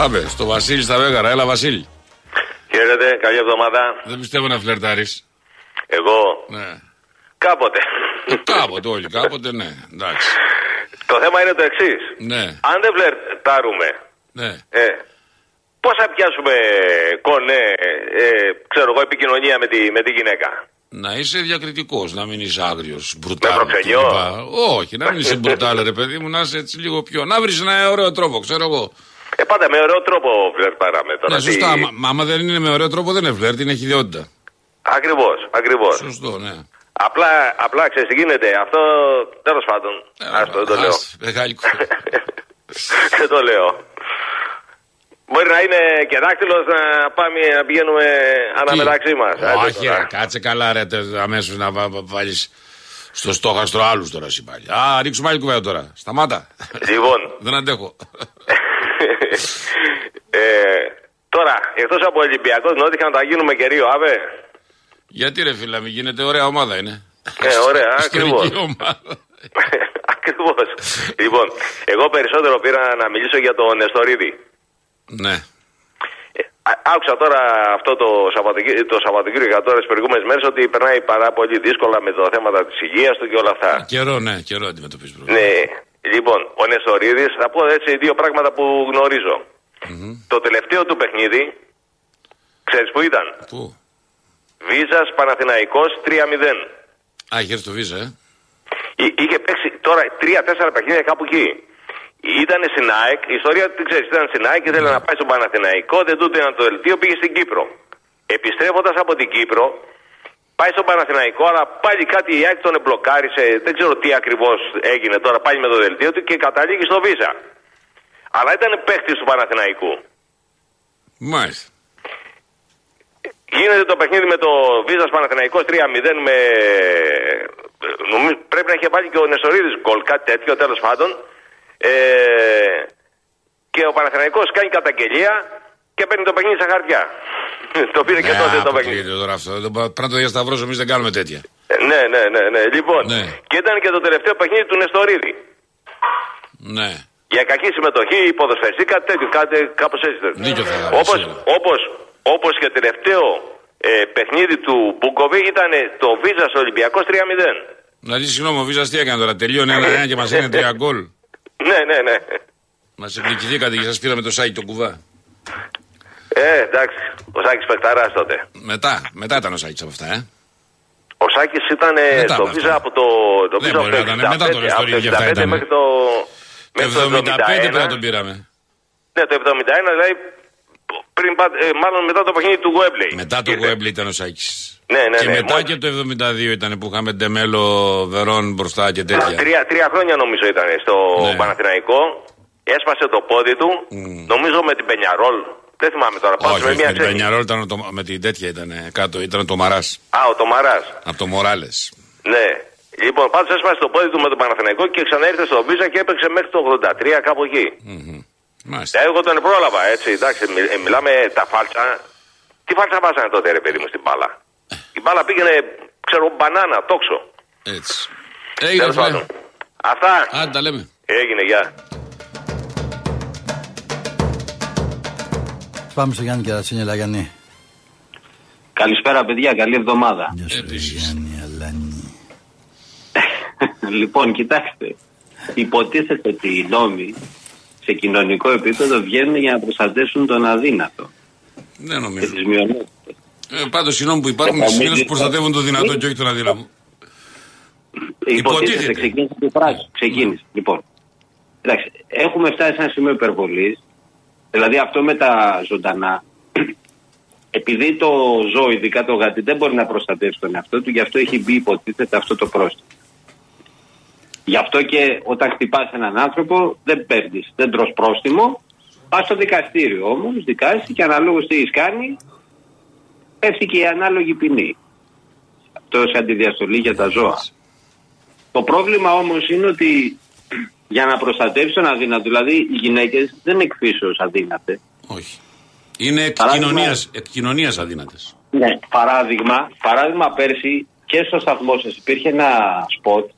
Πάμε στο Βασίλη στα Βέγαρα, έλα Βασίλη Χαίρετε, καλή εβδομάδα. Δεν πιστεύω να φλερτάρεις Εγώ Ναι κάποτε. Ε, Κάποτε όλοι, κάποτε ναι, εντάξει το θέμα είναι το εξής. Ναι, Αν δεν φλερτάρουμε, ναι ε, πώς θα πιάσουμε κονέ, ε, ξέρω εγώ, επικοινωνία με τη, με τη γυναίκα; Να είσαι διακριτικός, να μην είσαι άγριος, μπρουτάλ. Με προξενιό. κλπ. Όχι, να μην είσαι μπρουτάλ, ρε παιδί μου, να είσαι έτσι λίγο πιο. Να βρεις ένα ωραίο τρόπο, ξέρω εγώ. Ε, πάντα με ωραίο τρόπο φλερτάραμε τώρα. Ναι, σωστά. Μα, μα άμα δεν είναι με ωραίο τρόπο, δεν είναι φλερτ, είναι χειδιότητα. Ακριβώς, ακριβώς. Σωστό, ναι. Απλά, απλά ξέρεις τι γίνεται. Αυτό, τέλος πάντων, άστο, δεν το λέω. Ας, Μεγάλη κουβέντα. δεν το λέω. Μπορεί να είναι και δάκτυλος να πάμε να πηγαίνουμε αναμεταξύ μας. Άντε Όχι, τώρα. ρε, κάτσε καλά, ρε, αμέσως να βάλεις στο στόχαστρο άλλους τώρα εσύ πάλι. Α, ρίξουμε άλλη κουβέντα τώρα. Σταμάτα. Λοιπόν, δεν αντέχω. ε, τώρα, εκτός από Ολυμπιακός, νότιχα να τα γίνουμε και Ρίο, αβε. Γιατί ρε φίλα, μην γίνεται ωραία ομάδα είναι. Ε, ωραία, Ιστορική ακριβώς. ομάδα. Ακριβώς. λοιπόν, εγώ περισσότερο πήρα να μιλήσω για τον Νεστορίδη. Ναι. Ε, α- Άκουσα τώρα αυτό το Σαββατοκύριακο, το Σαββατοκύριακο τώρα τις προηγούμενες μέρες ότι περνάει πάρα πολύ δύσκολα με τα θέματα της υγείας του και όλα αυτά. Καιρό, ναι, καιρό αντιμετωπίζει πρόβλημα. Ναι, λοιπόν, ο Νεστορίδη, θα πω έτσι δύο πράγματα που γνωριζω Το τελευταίο του παιχνίδι, ξέρεις που ήταν; Πού; Βίζας Παναθηναϊκός 3-0. Α, είχε έρθει το βίζα, ε. Εί- Είχε παίξει τώρα τρία-τέσσερα παιχνίδια κάπου εκεί. Ήταν στην ΑΕΚ, η ιστορία την ξέρεις, ήταν στην ΑΕΚ και ήθελε να πάει στον Παναθηναϊκό, δεν του έδιναν το δελτίο, πήγε στην Κύπρο. Επιστρέφοντας από την Κύπρο, πάει στον Παναθηναϊκό, αλλά πάλι κάτι η ΑΕΚ τον εμπλοκάρισε, δεν ξέρω τι ακριβώς έγινε τώρα πάλι με το δελτίο του και καταλήγει στο Βίζα. Αλλά ήταν παίχτη του Παναθηναϊκού. Μάλιστα. Γίνεται το παιχνίδι με το Βίζα Παναθηναϊκός 3-0 με. Νομίζω, πρέπει να είχε βάλει και ο Νεσορίδης γκολ, κάτι τέτοιο τέλος πάντων. Ε, και ο Παναθηναϊκός κάνει καταγγελία και παίρνει το παιχνίδι στα χαρτιά. το πήρε και Ναι, τότε το παιχνίδι. αποκλείεται τώρα αυτό. Δεν πα- Πρέπει να το διασταυρώσω, εμείς δεν κάνουμε τέτοια. Ε, ναι, ναι, ναι, ναι. Λοιπόν, Ναι. και ήταν και το τελευταίο παιχνίδι του Νεστορίδη. Ναι. Για κακή συμμετοχή, ποδοσφαιριστή, κάτι τέτοιο, κάτι, κάπως έτσι. Δίκιο θα είχα, όπως, σίγουρα. όπως, όπως και τελευταίο ε, παιχνίδι του Μπουκοβί ήταν το Βίζας Ολυμπιακός 3-0. Δηλαδή, συγγνώμη, ο Βίζας τι έκανε τώρα. Τελείωνε ένα-ένα και μας έκανε τρία γκολ. Ναι, ναι, ναι. Μας εκδικηθήκατε και σας πήραμε το σάκι το κουβά. Ε, εντάξει, ο Σάκης Πεκταράς τότε. Μετά, μετά ήταν ο Σάκης από αυτά, ε. Ο Σάκης ήταν ε, Μετά στο από Βίζα αυτά. από το, το Δεν Βίζα μπορεί από να ήταν, μετά το από Νεστορίδη το και αυτά 65 ήταν. μέχρι το, Το μέχρι το 75 πρέπει να 71. τον πήραμε. Ναι, το 71, δηλαδή πριν, πά- ε, μάλλον μετά το παιχνίδι του Γουέμπλεϊ. Μετά το Ήρθε. Γουέμπλι ήταν ο Σάκης. Ναι, ναι, και ναι, μετά μόλις- και το 72 ήταν που είχαμε Ντεμέλο, Βερόν μπροστά και τέτοια. Τρία, τρία χρόνια νομίζω ήταν στο Ναι. Παναθηναϊκό. Έσπασε το πόδι του, νομίζω με την Πενιαρόλ. Δεν θυμάμαι τώρα. πάντως Όχι, με όχι, μια με την ξένη. Πενιαρόλ ήταν το, με την τέτοια ήταν κάτω, ήταν το Μαράς. Α, ο Τομαράς. Από το Μοράλες. Ναι. Λοιπόν, πάντως έσπασε το πόδι του με τον Παναθηναϊκό και ξαναήρθε στο Βίζα και έπαιξε μέχρι το 83 κάπου εκεί. Μμμ. Μάλιστα. Ε, Εγώ τον πρόλαβα, έτσι, εντάξει, μι- ε, μιλάμε τα φάλτσα. Τι φάλτσα βάζανε τότε, ρε παιδί μου, στην μπάλα; Η μπάλα πήγαινε, ξέρω, μπανάνα, τόξο. Έτσι. Έγινε Τέλος φίλε. πάντων. Αυτά. Άντε τα λέμε. Έγινε, γεια. Πάμε στο Γιάννη Κερατσίνη Λαγιανή. Καλησπέρα παιδιά, καλή εβδομάδα. Γεια σου, Επίσης. Γιάννη Αλάνη. λοιπόν, κοιτάξτε. Υποτίθεται ότι οι νόμοι σε κοινωνικό επίπεδο βγαίνουν για να προστατεύσουν τον αδύνατο Δεν και νομίζω. τις μειονότητες. Ε, Πάντως οι νόμοι που υπάρχουν Ε, συνήθω μην- προστατεύουν το δυνατό και όχι τον αδύναμο. Υποτίθεται, Υποτίθεται. ξεκίνησε τη φράση. Ξεκίνησε. Λοιπόν, εντάξει, έχουμε φτάσει σε ένα σημείο υπερβολής. Δηλαδή αυτό με τα ζωντανά, επειδή το ζώο, ειδικά το γάτι, δεν μπορεί να προστατεύσει τον εαυτό του, γι' αυτό έχει μπει υποτίθεται αυτό το πρόστιμο. Γι' αυτό και όταν χτυπάς έναν άνθρωπο δεν παίρνεις, δεν τρως πρόστιμο, Πας στο δικαστήριο όμως, δικάζεσαι και αναλόγως τι έχεις κάνει, πέφτει και η ανάλογη ποινή. Αυτό σε αντιδιαστολή για τα ζώα. Το πρόβλημα όμως είναι ότι για να προστατεύσει τον αδύνατο, δηλαδή οι γυναίκες δεν είναι εκφύσεω αδύνατες. Όχι. Είναι εκ Παράδειγμα- κοινωνίας, εκ κοινωνίας αδύνατες. Ναι. Παράδειγμα, παράδειγμα πέρσι και στο σταθμό σας υπήρχε ένα σποτ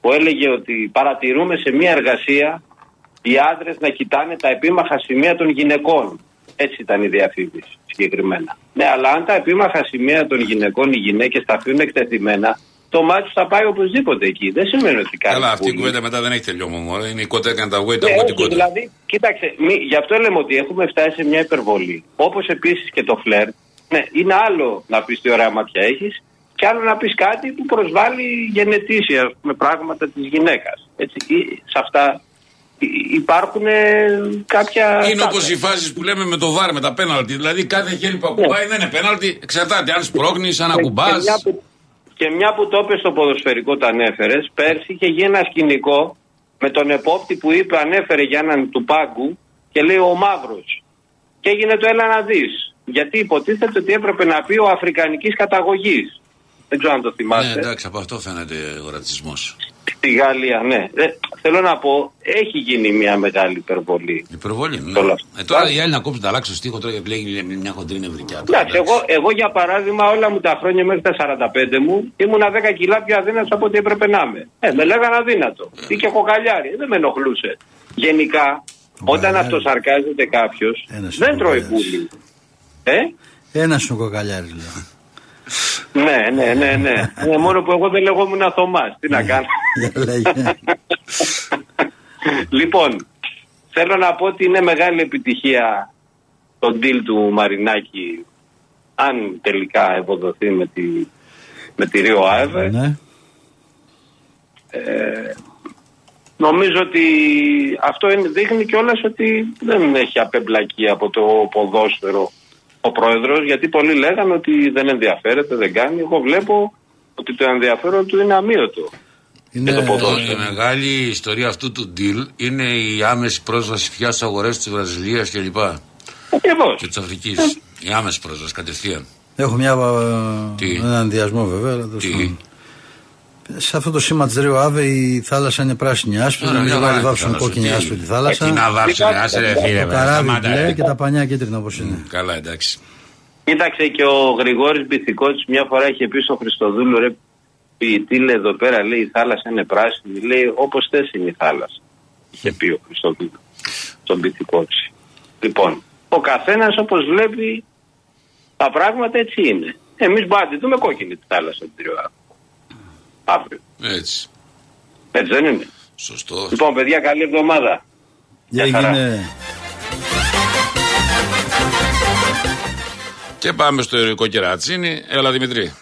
που έλεγε ότι παρατηρούμε σε μια εργασία οι άντρες να κοιτάνε τα επίμαχα σημεία των γυναικών. Έτσι ήταν η διαφήμιση συγκεκριμένα. Ναι, αλλά αν τα επίμαχα σημεία των γυναικών οι γυναίκες τα αφήνουν εκτεθειμένα, το μάτι τους θα πάει οπωσδήποτε εκεί. Δεν σημαίνει ότι κάνει. Καλά, αυτή η πουλί. κουβέντα μετά δεν έχει τελειώμα μόνο. Είναι η κότα έκανε τα γουέτα Ναι, από την όχι, κότα. δηλαδή, κοίταξε, μη, γι' αυτό λέμε ότι έχουμε φτάσει σε μια υπερβολή. Όπως επίσης και το φλερ, ναι, είναι άλλο να πεις τι ωραία μάτια έχεις και άλλο να πεις κάτι που προσβάλλει γενετήσια με πράγματα της γυναίκας. Σε αυτά υ- υπάρχουν ε, κάποια. Είναι όπως κάποια. οι φάσεις που λέμε με το βάρ, με τα πέναλτι. Δηλαδή κάθε χέρι που ακουμπάει δεν είναι πέναλτι. Εξαρτάται αν σπρώχνεις, αν Και- ακουμπά. Και, μια που, και μια που το είπε στο ποδοσφαιρικό το ανέφερες, πέρσι είχε γίνει ένα σκηνικό με τον επόπτη που είπε, ανέφερε για έναν του πάγκου και λέει ο μαύρος. Και έγινε το έλα να δεις. Γιατί υποτίθεται ότι έπρεπε να πει ο αφρικανικής καταγωγής. Δεν ξέρω αν το Ναι, θυμάστε. εντάξει, από αυτό φαίνεται ο ρατσισμός. Στη Γαλλία, ναι. Ε, θέλω να πω, έχει γίνει μια μεγάλη υπερβολή. Υπερβολή. Ναι. Όλα αυτά. Ε, τώρα οι άλλοι να κόψουν τα αλλάξουν στίχος τώρα και λέει μια χοντρή νευρικιά. τώρα, Εντάξει, εγώ, εγώ για παράδειγμα όλα μου τα χρόνια μέχρι τα 45 μου ήμουνα 10 κιλά πιο αδύνατος από ό,τι έπρεπε να είμαι. Ε, με λέγανε αδύνατο. Ή και κοκαλιάρι. Δεν με ενοχλούσε. Γενικά, όταν Κοκαλιάρι. αυτοσαρκάζεται κάποιος, Ένας δεν τρώει κοκαλιάρης. πουλί. Ε; Ένας σου κοκαλιάρι, λέω. Ναι, ναι, ναι, ναι. ε, μόνο που εγώ δεν λεγόμουν Θωμάς. Τι να κάνω. Για λέγε. λοιπόν, θέλω να πω ότι είναι μεγάλη επιτυχία το deal του Μαρινάκη αν τελικά ευοδοθεί με τη, με τη Ρίο Άεβε. Ναι. Νομίζω ότι αυτό είναι, δείχνει κιόλας ότι δεν έχει απεμπλακεί από το ποδόσφαιρο ο πρόεδρος, γιατί πολλοί λέγανε ότι δεν ενδιαφέρεται, δεν κάνει. Εγώ βλέπω ότι το ενδιαφέρον του είναι αμύωτο. Είναι, το ποδόσφαιρο. Η μεγάλη ιστορία αυτού του deal είναι η άμεση πρόσβαση πια στις αγορές της Βραζιλίας κλπ. Ακριβώς. Και της Αφρικής. Η άμεση πρόσβαση κατευθείαν. Έχω μια, ε, Τι; έναν ενδιασμό βέβαια. αλλά τέλος Τι; Πάντων. Σε αυτό το σήμα της Ρίο Άβε η θάλασσα είναι πράσινη άσπρη. Ωραία, Νομίζω μια βάλει χαρά βάψουν η θάλασσα, κόκκινη τι άσπρη τη έγινε. θάλασσα. Τι να βάψουν, άσε ρε φίλε. Το βρε, καράβι σταμάτα, μπλε ρε. και τα πανιά κίτρινα όπως είναι. Καλά, εντάξει. Κοίταξε και ο Γρηγόρης Μπιθικότης μια φορά είχε πει στο Χριστοδούλου ρε ποιητή λέει εδώ πέρα λέει η θάλασσα είναι πράσινη λέει όπως θες είναι η θάλασσα είχε πει ο Χριστοδούλου στον Μπιθικότη λοιπόν ο καθένας όπως βλέπει τα πράγματα έτσι είναι εμείς μπορούμε να τη δούμε κόκκινη τη θάλασσα την τριάδα αύριο Έτσι. έτσι δεν είναι; Σωστό. λοιπόν παιδιά καλή εβδομάδα Για Γεια χαρά. έγινε. Και πάμε στο ερωικό κερατσίνι. Έλα Δημητρή.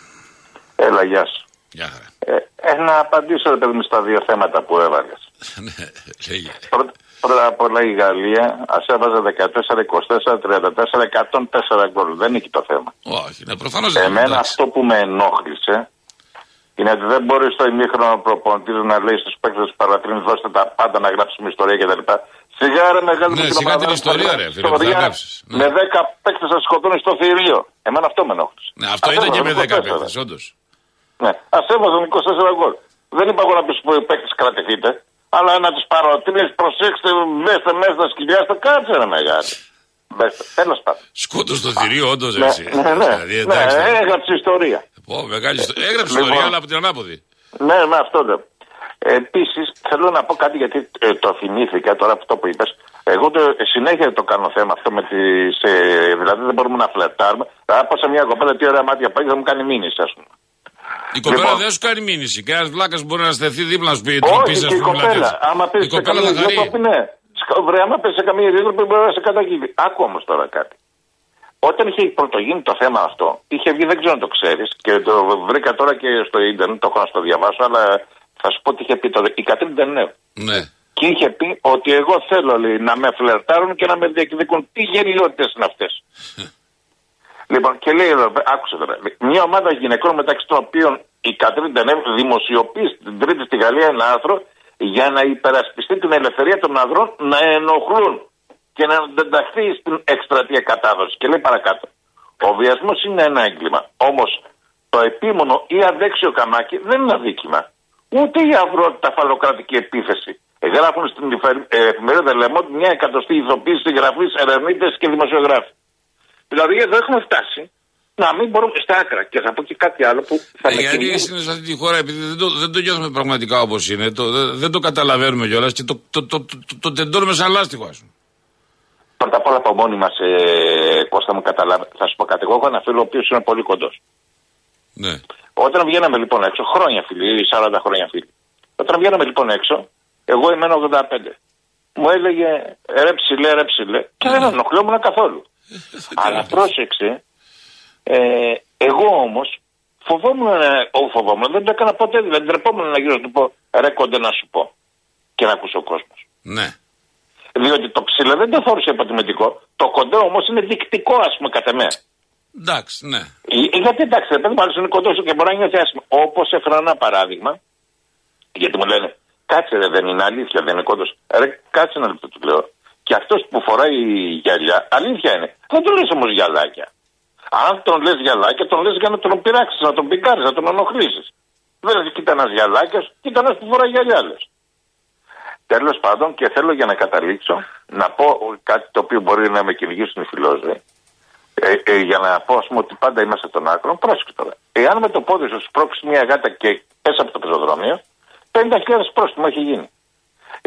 Έλα, γεια σου. Γεια χαρά. Ε, ε, να απαντήσω ρε παιδί μου στα δύο θέματα που έβαλες. Ναι, λέγε. Πρώτα, πρώτα απ' όλα η Γαλλία ας έβαζε 14, 24, 104 γκολ. Δεν είναι εκεί το θέμα. Όχι, ναι, προφανώς δεν είναι. Εμένα εντάξει. αυτό που με ενόχλησε είναι ότι δεν μπορείς στο ημίχρονο προπονητής να λέει στους παίκτες τους παρατρύνει δώστε τα πάντα να γράψουμε ιστορία κτλ. Σιγά ρε μεγάλη Ναι, μου σιγά ομάδα, την να ιστορία, γράψεις ρε, φίλε, που θα ιστορία γράψεις. Ναι. Με 10 παίκτες να σκοτώνει στο θηρίο. Εμένα αυτό με ενόχλησε. Ναι, αυτό Ας ήταν και με έβαζαν 10 24. παίχτε, όντως. Ναι, ας έβαζαν 24 γκολ. Δεν είπα εγώ να πεις που οι παίκτες κρατηθείτε, αλλά να του παροτρύνει, προσέξτε, μπέστε μέσα, τα σκυλιάστε, κάτσε ρε μεγάλη. Μπέστε, τέλος πάντων. Σκότω στο θηρίο, όντως Ναι, έτσι. ναι, ναι, Δηλαδή, ναι, εντάξει. έγραψε ιστορία. Πω, μεγάλη ιστορία. Έγραψε Λοιπόν. ιστορία, αλλά από την ανάποδη. Ναι, ναι, αυτό λέω. Επίσης, θέλω να πω κάτι γιατί ε, το θυμήθηκα τώρα αυτό που είπες. Εγώ το, ε, συνέχεια το κάνω θέμα αυτό με τις. Ε, δηλαδή δεν μπορούμε να φλερτάρουμε. Θα πάω σε μια κοπέλα, τι ωραία μάτια πάει, θα μου κάνει μήνυση, ας πούμε. Η κοπέλα Λοιπόν. δεν σου κάνει μήνυση. Και ένα βλάκας μπορεί να στεθεί δίπλα να σου πει το Όχι, πίσω και η κοπέλα. Άμα πεις Η σε κοπέλα καμία θα χαρεί. ιδιότροπη, ναι. Σκα- Βρε, άμα πέσει σε καμία ιδιότροπη, μπορεί να σε καταγγείλει. Άκου όμως τώρα κάτι. Όταν είχε πρωτογίνει το θέμα αυτό, είχε βγει, δεν ξέρω αν το ξέρεις, και το βρήκα τώρα και στο ίντερνετ, το έχω να στο διαβάσω, αλλά θα σου πω τι είχε πει τότε. Η Κατρίν Ντενεύ. Ναι. Και είχε πει ότι εγώ θέλω λέει, να με φλερτάρουν και να με διεκδικούν. Τι γελιότητες είναι αυτές; λοιπόν, και λέει εδώ, άκουσε τώρα. λέει, Μια ομάδα γυναικών μεταξύ των οποίων η Κατρίν Ντενεύ δημοσιοποιεί την Τρίτη στη Γαλλία ένα άρθρο για να υπερασπιστεί την ελευθερία των ανδρών να ενοχλούν και να ενταχθεί στην εκστρατεία κατάδοσης. Και λέει παρακάτω. Ο βιασμός είναι ένα έγκλημα. Όμως το επίμονο ή αδέξιο καμάκι δεν είναι αδίκημα. Ούτε η αυρότητα φαλοκρατική επίθεση. Γράφουν στην εφε- ε, εφημερίδα Λεμόντ μια εκατοστή ηθοποίηση, συγγραφείς, ερευνήτες και δημοσιογράφοι. Δηλαδή εδώ έχουμε φτάσει να μην μπορούμε στα άκρα. Και θα πω και κάτι άλλο που θα Ε, με γιατί κυνηγήσει. εσύ είναι σε αυτή τη χώρα, επειδή δεν το, δεν το νιώθουμε πραγματικά όπως είναι, το, δεν, δεν το καταλαβαίνουμε κιόλας και το, το, το, το, το, το τεντώνουμε σαν λάστιχο, ας πούμε. Πρώτα απ' όλα από μόνοι μας, ε, Κώστα μου καταλάβει. Θα σου πω κάτι. Εγώ έχω ένα φίλο ο οποίος είναι πολύ κοντός. Ναι. Όταν βγαίναμε λοιπόν έξω, χρόνια φίλοι, 40 χρόνια φίλοι. Όταν βγαίναμε λοιπόν έξω, εγώ ήμουν 85. Μου έλεγε ρε ψηλέ, ρε ψηλέ. Και δεν ενοχλόμουν καθόλου. Αλλά πρόσεξε, ε, εγώ όμως φοβόμουν, ε, όχι φοβόμουν, δεν το έκανα ποτέ. Δηλαδή ντρεπόμουν να γύρω να του πω ρε κοντέ να σου πω και να ακούσει ο κόσμος. Ναι. Διότι το ψηλέ δεν το θεωρούσε υποτιμητικό. Το κοντέ όμως είναι δεικτικό, ας πούμε, κατά μένα. Εντάξει, ναι. Ε, Γιατί εντάξει, ρε παιδί μου, άλλος είναι κοντός και μπορεί να νιώθει άσχημα. Όπως έφερα ένα παράδειγμα, γιατί μου λένε, κάτσε ρε, δεν είναι αλήθεια, δεν είναι κοντός. Ρε, κάτσε ένα λεπτό του λέω. Και αυτός που φοράει γυαλιά, αλήθεια είναι. Δεν τον λες όμως γυαλάκια. Αν τον λες γυαλάκια, τον λες για να τον πειράξεις, να τον πικάρεις, να τον ενοχλήσεις. Δεν λε, κοίτα ένας γυαλάκια, κοίτα ένα που φοράει γυαλιά, λες. Τέλος πάντων, και θέλω για να καταλήξω να πω κάτι το οποίο μπορεί να με κυνηγήσουν οι φιλόζοι. Ε, ε, για να πω, ας πούμε, ότι πάντα είμαστε των άκρων, πρόσεξε τώρα. Εάν με το πόδι σου σπρώξει μια γάτα και πέσει από το πεζοδρόμιο, 50.000 πρόστιμο έχει γίνει.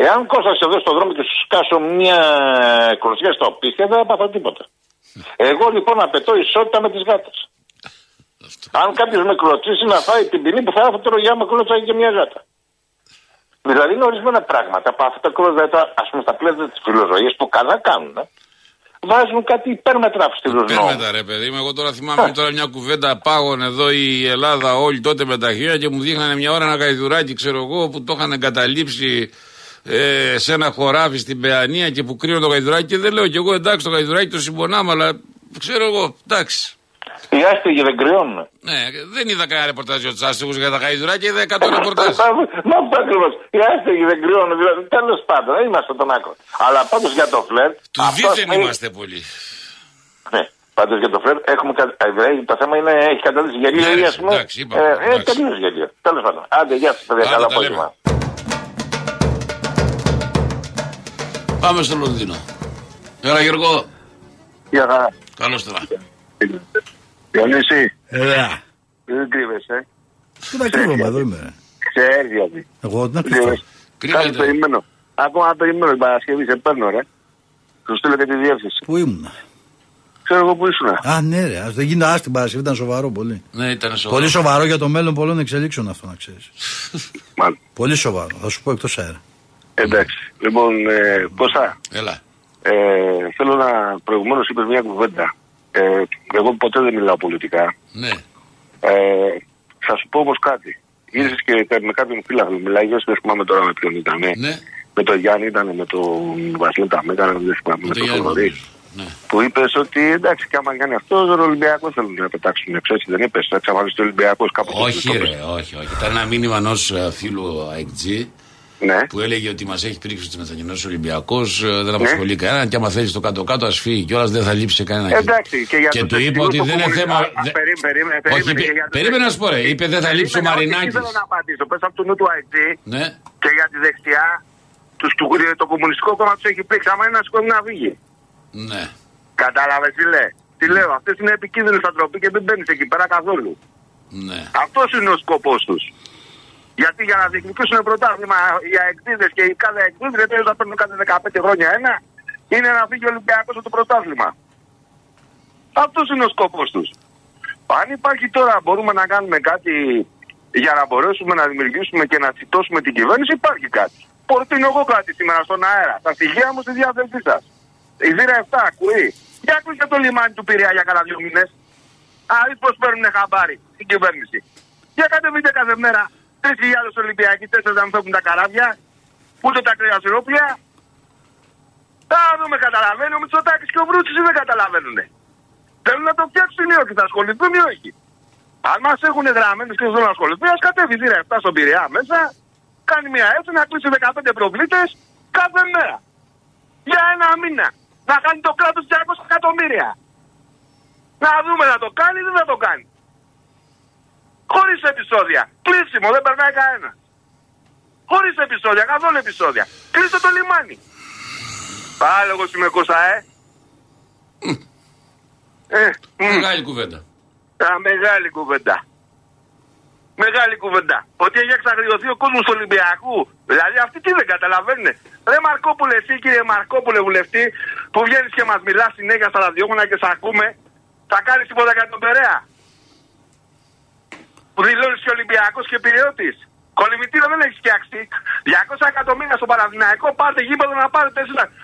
Εάν κόστασε εδώ στον δρόμο και σου σκάσω μια κροσιά στα οπίστια, δεν θα πάθω τίποτα. Εγώ λοιπόν απαιτώ ισότητα με τις γάτες. Αν κάποιος με κλωτσίσει να φάει την ποινή που θα έρθω τώρα για να με κλωτσάει και μια γάτα. Δηλαδή είναι ορισμένα πράγματα που αυτά τα κρόζα, ας πούμε, στα πλαίσια της φιλοζωίας που καλά κάνουν, ε, βάζουν κάτι υπέρμετρα αυστηρού νόμου. Πέρμετα ρε παιδί μου, εγώ τώρα θυμάμαι τώρα μια κουβέντα πάγων εδώ η Ελλάδα όλη τότε με τα χέρια και μου δείχνανε μια ώρα ένα γαϊδουράκι ξέρω εγώ που το είχαν εγκαταλείψει ε, σε ένα χωράφι στην Παιανία και που κρύωνε το γαϊδουράκι και δεν λέω κι εγώ εντάξει το γαϊδουράκι το συμπονάμε αλλά ξέρω εγώ εντάξει. Οι άστεγοι δεν κρυώνουν. Ναι, δεν είδα κανένα ρεπορτάζ για τους άστεγους για τα γαϊδουράκια, είδα 100 ρεπορτάζ. Μα αυτό ακριβώς. Οι άστεγοι δεν κρυώνουν. Δηλαδή, τέλος πάντων, δεν είμαστε τον άκρο. Αλλά πάντως για το φλερ. Τους αυτός δίθεν είναι- είμαστε πολύ. Ναι. Πάντως για το φλερ έχουμε. κα- ε, δηλαδή, Το θέμα είναι έχει καταλήξει γελίο Ναι, ή ρε, ας πούμε. εντάξει, είπαμε, ε, εντάξει. τελείως γελίο. Τέλος πάντων. Άντε, γεια σας, παιδιά. Άντε, Καλά τα απόγευμα. Πάμε στο Λονδίνο. Έλα Γιώργο, Γεια χαρά. καλώς τώρα. Διονύση, Ελά. δεν κρύβεσαι. Πού να κρύβομαι, εδώ είμαι. Ξέρει γιατί. Εγώ τι να κρυφτώ. Κάτι Κρύβεται. περιμένω. Ακόμα περιμένω την Παρασκευή, σε παίρνω, ρε. Σου στείλω και τη διεύθυνση. Πού ήμουν. Ξέρω εγώ που ήσουν. Α, ναι, ρε. Ας δεν γίνει α την Παρασκευή, ήταν σοβαρό πολύ. Ναι, ήταν σοβαρό. Πολύ σοβαρό για το μέλλον πολλών εξελίξεων αυτό να ξέρεις. Μάλλον. Πολύ σοβαρό. Θα σου πω εκτός αέρα. Εντάξει. Λοιπόν, ε, Κώστα, Έλα. ε, θέλω να προηγουμένως είπες μια κουβέντα. Ε, εγώ ποτέ δεν μιλάω πολιτικά. Ναι. Ε, θα σου πω όμως κάτι. Γύρισες και με κάποιον φίλο μιλάγες, δεν θυμάμαι τώρα με ποιον ήταν. Ναι. Με τον Γιάννη ήταν, με τον Βασίλη Ταμέκα, δεν θυμάμαι, Με με το τον Γιάννη Θοδωρή. νομίζω. Ναι. Που είπες ότι εντάξει, και άμα κάνει αυτός, τον Ολυμπιακός θέλουν να πετάξουν έξω. Έτσι δεν είπες, θα εξαφανιστεί ο Ολυμπιακός κάπου Όχι, ρε, όχι, όχι. Ήταν ένα μήνυμα ενός φίλου AXG Ναι. που έλεγε ότι μας έχει πρίξει τι μετακινήσει Ολυμπιακός, δεν απασχολεί κανέναν και άμα θέλει το κάτω-κάτω, ας φύγει κιόλας, δεν θα λείψει σε κανένα. Εντάξει, και για και τους του είπα εθνικούς ότι του δεν είναι κομμουνι- θέμα. Α, α, δε- περίμενε, περίμενε, Όχι, περίμενε, είπε- και για τους περίμενε να σου πω, ρε. εθνικούς- Είπε δεν θα λείψει ο Περίμενε, όχι, Μαρινάκης. τι θέλω να απαντήσω. Πες από του νου του IT Ναι, και για τη δεξιά, τους, του, το κομμουνιστικό κόμμα τους έχει πρίξει. Άμα είναι να σηκώνει να φύγει. ναι. Κατάλαβες τι λέει; Τι λέω, αυτές είναι επικίνδυνες ανθρωποί και δεν μπαίνεις εκεί πέρα καθόλου. ναι. Αυτός είναι ο σκοπός τους. Γιατί για να διεκδικήσουν πρωτάθλημα οι αεκτήδε και οι κάθε αεκτήδε, γιατί θα παίρνουν κάθε 15 χρόνια ένα, είναι να φύγει ο Ολυμπιακός από το πρωτάθλημα. Αυτός είναι ο σκοπός τους. Αν υπάρχει τώρα, μπορούμε να κάνουμε κάτι για να μπορέσουμε να δημιουργήσουμε και να τσιτώσουμε την κυβέρνηση, υπάρχει κάτι. Προτείνω εγώ κάτι σήμερα στον αέρα. Τα στοιχεία μου στη διάθεσή σας. Η Δήρα 7, ακούει. Για ακούστε το λιμάνι του Πειραιά για κανένα δύο μήνες. Α, δεις πώς παίρνουν χαμπάρι στην κυβέρνηση. Για κατεβείτε κάθε μέρα 3.000 Ολυμπιακοί, 4 να μην φεύγουν τα καράβια, ούτε τα κρεασιρόπλια. Α, δούμε, καταλαβαίνει ο Μητσοτάκης και ο Βρούτσης ή δεν καταλαβαίνουν. Θέλουν να το φτιάξουν ή όχι, θα ασχοληθούν ή όχι. Αν μας έχουν γραμμένους και δεν θέλουν να ασχοληθούν, ας κατέβεις η Δήρα 7 στον Πειραιά μέσα, κάνει μια έτσι να κλείσει 15 προβλήτες κάθε μέρα. Για ένα μήνα. να κάνει το κράτος 200 εκατομμύρια. Να δούμε να το κάνει ή δεν θα το κάνει. Χωρίς επεισόδια. Κλείσιμο, δεν περνάει κανένας. Χωρίς επεισόδια, καθόλου επεισόδια. Κλείστε το λιμάνι. Πάλι εγώ είμαι κόσα, ε. Ε, μ. Μεγάλη κουβέντα. Α, μεγάλη κουβέντα. Μεγάλη κουβέντα. Ότι έχει εξαγριωθεί ο κόσμος του Ολυμπιακού. Δηλαδή αυτοί τι δεν καταλαβαίνουν. Ρε Μαρκόπουλε, εσύ κύριε Μαρκόπουλε βουλευτή, που βγαίνεις και μας μιλάς συνέχεια στα ραδιόφωνα και σε ακούμε, θα κάνεις τίποτα για τον Περέα. Που δηλώνεις και Ολυμπιακός και Πυραιώτης. Κολυμητήρα δεν έχεις φτιάξει. 200 εκατομμύρια στο Παναδημαϊκό, πάρτε γήπεδο να πάρετε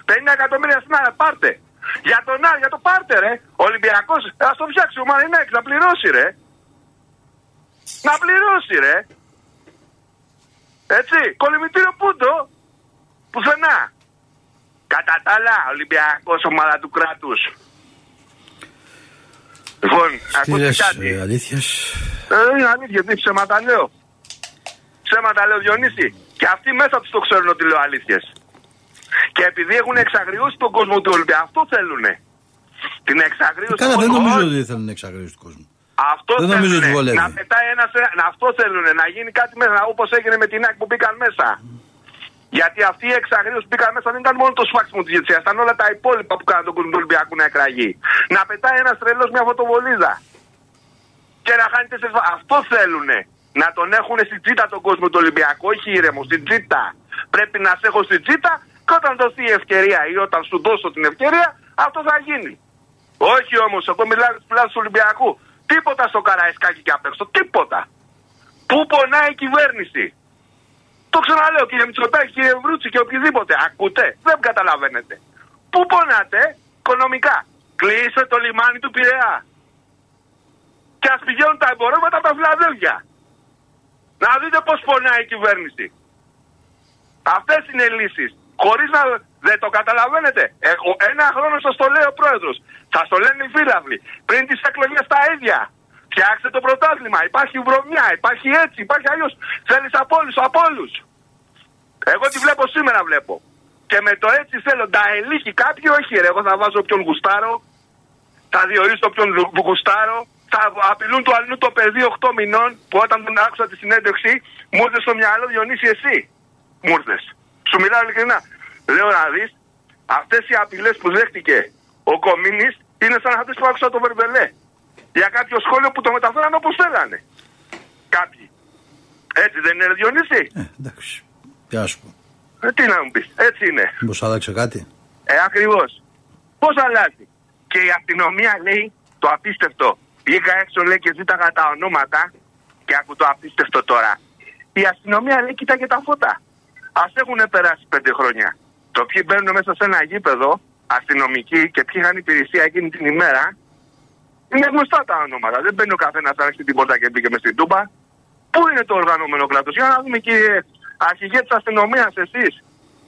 50 εκατομμύρια στην άλλη, πάρτε. Για τον Άρη, για το πάρτε ρε. Ο Ολυμπιακός, ας το φτιάξει ο Μαρινέκ, να πληρώσει ρε. Να πληρώσει ρε. Έτσι, κολυμητήριο πούντο. Πουθενά. Κατά τα άλλα, Ολυμπιακός ομάδα του κράτους. Λοιπόν, ακούστε Στήλες κάτι; ε, αλήθειες. Ε, είναι αλήθεια, τι ψέματα λέω. Ψέματα λέω Διονύση. Και αυτοί μέσα τους το ξέρουν ότι λέω αλήθειες. Και επειδή έχουν εξαγριώσει τον κόσμο του Ολυμπιακού, αυτό θέλουνε. Την εξαγρίωση Καλά, του δεν κόσμου. νομίζω Όχι. ότι θέλουν να εξαγρίσει του κόσμου. Αυτό Δεν νομίζω θέλουνε. ότι βολεύει. Να πετάει ένας. Να, αυτό θέλουνε. Να γίνει κάτι μέσα όπως έγινε με την ΑΕΚ που μπήκαν μέσα. Γιατί αυτοί οι εξαγρίωση που μπήκαν μέσα δεν ήταν μόνο το σφάξιμο της ηγεσία. Ήταν όλα τα υπόλοιπα που κάναν τον κόσμο του Ολυμπιακού να εκραγεί. Να πετάει ένας τρελός μια φωτοβολίδα. Και να χάνει τέσσερις βα- Αυτό θέλουνε. Να τον έχουν στην τσίτα τον κόσμο του Ολυμπιακού. Όχι ήρεμο, στην τσίτα. Πρέπει να σε έχω στην τσίτα και όταν δοθεί η ευκαιρία ή όταν σου δώσω την ευκαιρία, αυτό θα γίνει. Όχι όμως, εγώ μιλάω της πλάσης του Ολυμπιακού. Τίποτα στο Καραϊσκάκι και απ' έξω. Τίποτα. Πού πονάει η κυβέρνηση. Το ξαναλέω κύριε Μητσοτάκη, κύριε Βρούτσι και οποιοδήποτε. Ακούτε. Δεν καταλαβαίνετε. Πού πονάτε οικονομικά. Κλείσε το λιμάνι του Πειραιά. Και ας πηγαίνουν τα εμπορεύματα από τα Φιλαδέλφια. Να δείτε πώς πονάει η κυβέρνηση. Αυτές είναι οι λύσεις. Χωρίς να. Δεν το καταλαβαίνετε. Έχω ένα χρόνο σας το λέει ο πρόεδρος. Σας το λένε οι φίλαβλοι. Πριν τις εκλογές τα ίδια. Φτιάξτε το πρωτάθλημα. Υπάρχει βρωμιά. Υπάρχει έτσι. Υπάρχει αλλιώς. Θέλεις από όλους. Από όλους. Εγώ τη βλέπω σήμερα βλέπω. Και με το έτσι θέλω να ελύχει κάποιοι. Όχι, ρε. Εγώ θα βάζω όποιον γουστάρω. Θα διορίσω όποιον λου- γουστάρω. Θα απειλούν του αλλού το παιδί 8 μηνών που όταν τον άκουσα τη συνέντευξη μου ήρθε στο μυαλό Διονύση εσύ. Μου ήρθες. Σου μιλάω ειλικρινά. Λέω να δεις, αυτές οι απειλές που δέχτηκε ο Κομίνης είναι σαν αυτές που άκουσα το Βερβελέ. Για κάποιο σχόλιο που το μεταφέραν όπως θέλανε. Κάποιοι. Έτσι δεν είναι, ρε Διονύση; Ε, εντάξει. Τι να σου πω. Ε, τι να μου πεις. Έτσι είναι. Μήπως άλλαξε κάτι; Ε, ακριβώς. Πώς αλλάζει; Και η αστυνομία λέει το απίστευτο. Βγήκα έξω λέει και ζήταγα τα ονόματα. Και άκου το απίστευτο τώρα. Η αστυνομία λέει κοίταγε τα φώτα. Α έχουν περάσει πέντε χρόνια. Το ποιοι μπαίνουν μέσα σε ένα γήπεδο αστυνομικοί και ποιοι είχαν υπηρεσία εκείνη την ημέρα. Είναι γνωστά τα ονόματα. Δεν μπαίνει ο καθένας να ανοίξει την πόρτα και μπήκε μες στην τούμπα. Πού είναι το οργανωμένο κράτος; Για να δούμε, κύριε αρχηγέ της αστυνομίας, εσείς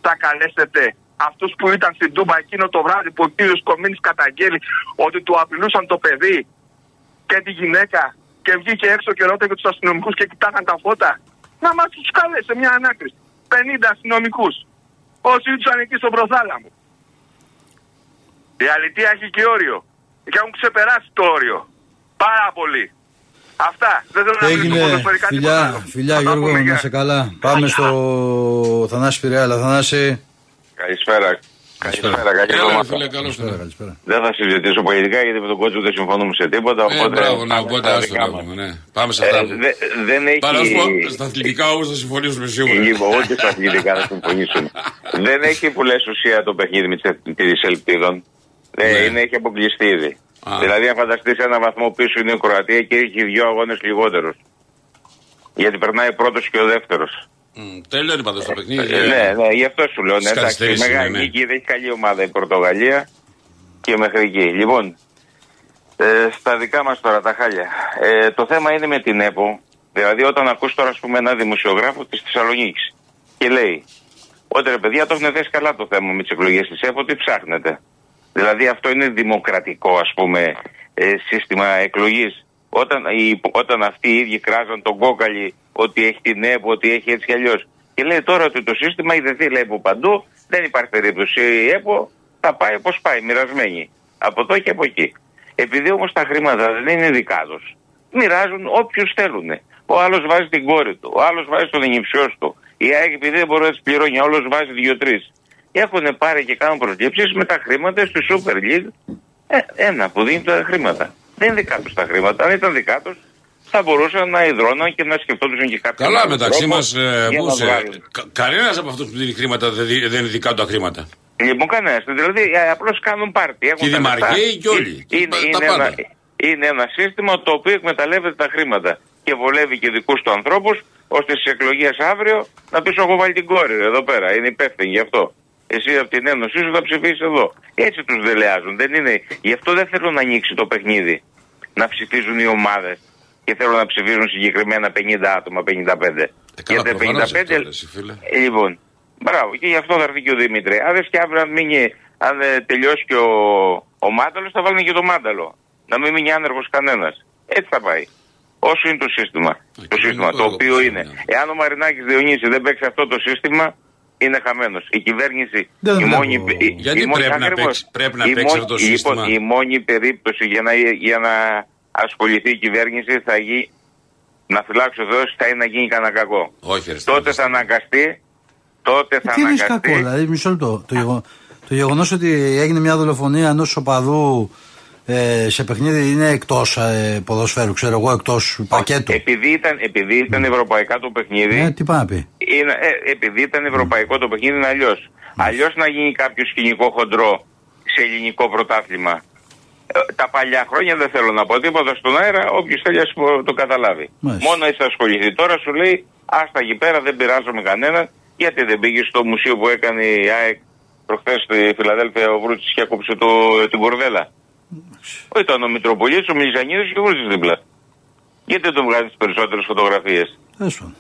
θα καλέσετε αυτούς που ήταν στην Τούμπα εκείνο το βράδυ που ο κύριος Κομίνης καταγγέλει ότι του απειλούσαν το παιδί και τη γυναίκα και βγήκε έξω και ρώτησε τους αστυνομικούς και κοιτάγαν τα φώτα. Να μας τους καλέσει σε μια ανάκριση. 50 αστυνομικούς. Όσοι ήρθαν εκεί στον προθάλαμο. Η αλήθεια έχει και όριο. Και έχουν ξεπεράσει το όριο. Πάρα πολύ. Αυτά. Δεν θέλω να μιλήσω Έγινε. ποδοσφαιρικά τίποτα Φιλιά, άλλο. φιλιά Θα τα Γιώργο, πούμε, να γεια. είσαι καλά. Πάμε στο Θανάση Πειραιά. Αλλά Θανάση. Καλησπέρα. Καλησπέρα, καλή Έλα, ρε εβδομάδα. φίλε, καλώς Καλησπέρα, τώρα. καλησπέρα. Δεν θα συζητήσω πολιτικά γιατί με τον κότσο δεν συμφωνούμε σε τίποτα. Ε, Οπότε μπράβο, ναι, πάμε οπότε στα άστο δικά να μας. πούμε, ναι. Πάμε σε Ε, αυτά. δε- δεν έχει. Παρά να σου πω, στα αθλητικά όμως θα συμφωνήσουμε σίγουρα. Λοιπόν, όχι στα αθλητικά θα συμφωνήσουμε. δεν έχει που λες ουσία το παιχνίδι με της Ελπίδων. Ναι. Ε, είναι, έχει αποκλειστεί ήδη. Α. Δηλαδή, αν φανταστείς ένα βαθμό πίσω είναι η Κροατία και έχει δύο αγώνες λιγότερους. Γιατί περνάει πρώτος και ο δεύτερος. Μμ, Τέλειωνε πάντως το παιχνίδι. Ε, ναι, ναι, γι' αυτό σου λέω. Ναι, Στις εντάξει, καθυστερήσεις μεγάλη είναι, ναι. νίκη, δεν έχει καλή ομάδα η Πορτογαλία και μέχρι εκεί. Λοιπόν, ε, στα δικά μας τώρα τα χάλια. Ε, το θέμα είναι με την ΕΠΟ. Δηλαδή, όταν ακούς τώρα, ας πούμε, ένα δημοσιογράφο της Θεσσαλονίκης και λέει ότι ρε παιδιά το έχουν θέσει καλά το θέμα με τις εκλογές της ΕΠΟ, τι ψάχνετε. Δηλαδή, αυτό είναι δημοκρατικό, ας πούμε, ε, σύστημα εκλογής. Όταν, οι, όταν αυτοί οι ίδιοι κράζαν τον κόκαλι ότι έχει την ΕΠΟ, ότι έχει έτσι κι αλλιώς. Και λέει τώρα ότι το σύστημα είδε λέει από παντού, δεν υπάρχει περίπτωση η ΕΠΟ, θα πάει όπως πάει, μοιρασμένη. Από εδώ και από εκεί. Επειδή όμως τα χρήματα δεν είναι δικά τους, μοιράζουν όποιους θέλουν. Ο άλλος βάζει την κόρη του, ο άλλος βάζει τον ενυψιός του. Η ΑΕΚ επειδή δεν μπορεί να τις πληρώνει, όλο βάζει δύο-τρει. Έχουν πάρει και κάνουν προσλήψεις με τα χρήματα στη Super League. Ε, ένα που δίνει τα χρήματα. Δεν είναι δικά τους τα χρήματα. Αν ήταν δικά τους, θα μπορούσαν να ιδρώναν και να σκεφτόντουσαν και κάποια. Καλά, μεταξύ μας, για να βγάλουν. κανένας από αυτούς που δίνει χρήματα δεν δι- δεν είναι δικά του τα χρήματα. Λοιπόν, κανένας. Δηλαδή, απλώς κάνουν πάρτι. Έχουν Και οι τα λεφτά. δημαρχαίοι και όλοι. Είναι, Τα- είναι, τα ένα, πάντα. είναι ένα σύστημα το οποίο εκμεταλλεύεται τα χρήματα και βολεύει και δικούς του ανθρώπους, ώστε στις εκλογές αύριο να πει: Εγώ βάλει την κόρη ρε, εδώ πέρα. Είναι υπεύθυνη γι' αυτό. Εσύ από την ένωσή σου θα ψηφίσεις εδώ. Έτσι τους δελεάζουν. Δεν είναι... Γι' αυτό δεν θέλουν να ανοίξει το παιχνίδι. Να ψηφίζουν οι ομάδες και θέλουν να ψηφίζουν συγκεκριμένα 50 άτομα, 55. Ε, καλά, Γιατί προφανώς αυτό λες, φίλε. ε, Λοιπόν, μπράβο, και γι' αυτό θα έρθει και ο Δημήτρη. Αν δεν και αύριο, αν, μείνει, αν ε, τελειώσει και ο, ο Μάνταλος, θα βάλουν και το Μάνταλο. Να μην μείνει άνεργος κανένας. Έτσι θα πάει. Όσο είναι το σύστημα. το κοινωνικό σύστημα, το έργο οποίο που είναι. είναι. Εάν ο Μαρινάκης Διονύσης δεν παίξει αυτό το σύστημα, είναι χαμένος. Η κυβέρνηση. Δεν η βλέπω. μόνη, η- Γιατί η μόνη- πρέπει να ακριβώς. παίξει- πρέπει να Η παίξει μόνη- αυτό το λοιπόν, σύστημα. η μόνη περίπτωση για να, για να ασχοληθεί η κυβέρνηση θα γίνει. Να φυλάξει ο Θεός θα είναι να γίνει κανένα κακό. Όχι, ρε, Τότε θα αναγκαστεί. Τότε θα Τι είναι αναγκαστεί. κακό, δηλαδή, μισό λεπτό. Το, γεγο... το γεγονός ότι έγινε μια δολοφονία ενός οπαδού ε, σε παιχνίδι είναι εκτός ε, ποδοσφαίρου, ξέρω εγώ, εκτός πακέτου. Επειδή ήταν, επειδή ήταν ευρωπαϊκά το παιχνίδι, Ε, τι πάει να πει. είναι, ε, επειδή ήταν ευρωπαϊκό το παιχνίδι είναι αλλιώς. Αλλιώς να γίνει κάποιο σκηνικό χοντρό σε ελληνικό πρωτάθλημα. Ε, τα παλιά χρόνια δεν θέλω να πω τίποτα στον αέρα, όποιος θέλει ας πω, το καταλάβει. Μάλιστα. Μόνο έτσι θα ασχοληθεί. Τώρα σου λέει, άστα εκεί πέρα, δεν πειράζομαι κανέναν, γιατί δεν πήγε στο μουσείο που έκανε η ΑΕΚ προχθές στη Φιλαδέλφια ο Βρούτσης και έκοψε το, την κορδέλα. Ήταν ο Μητροπολίτης, ο Μιλιζανίδη και ο Βρούτση δίπλα. Γιατί δεν τον βγάζεις τι περισσότερες φωτογραφίες; Τέλος πάντων.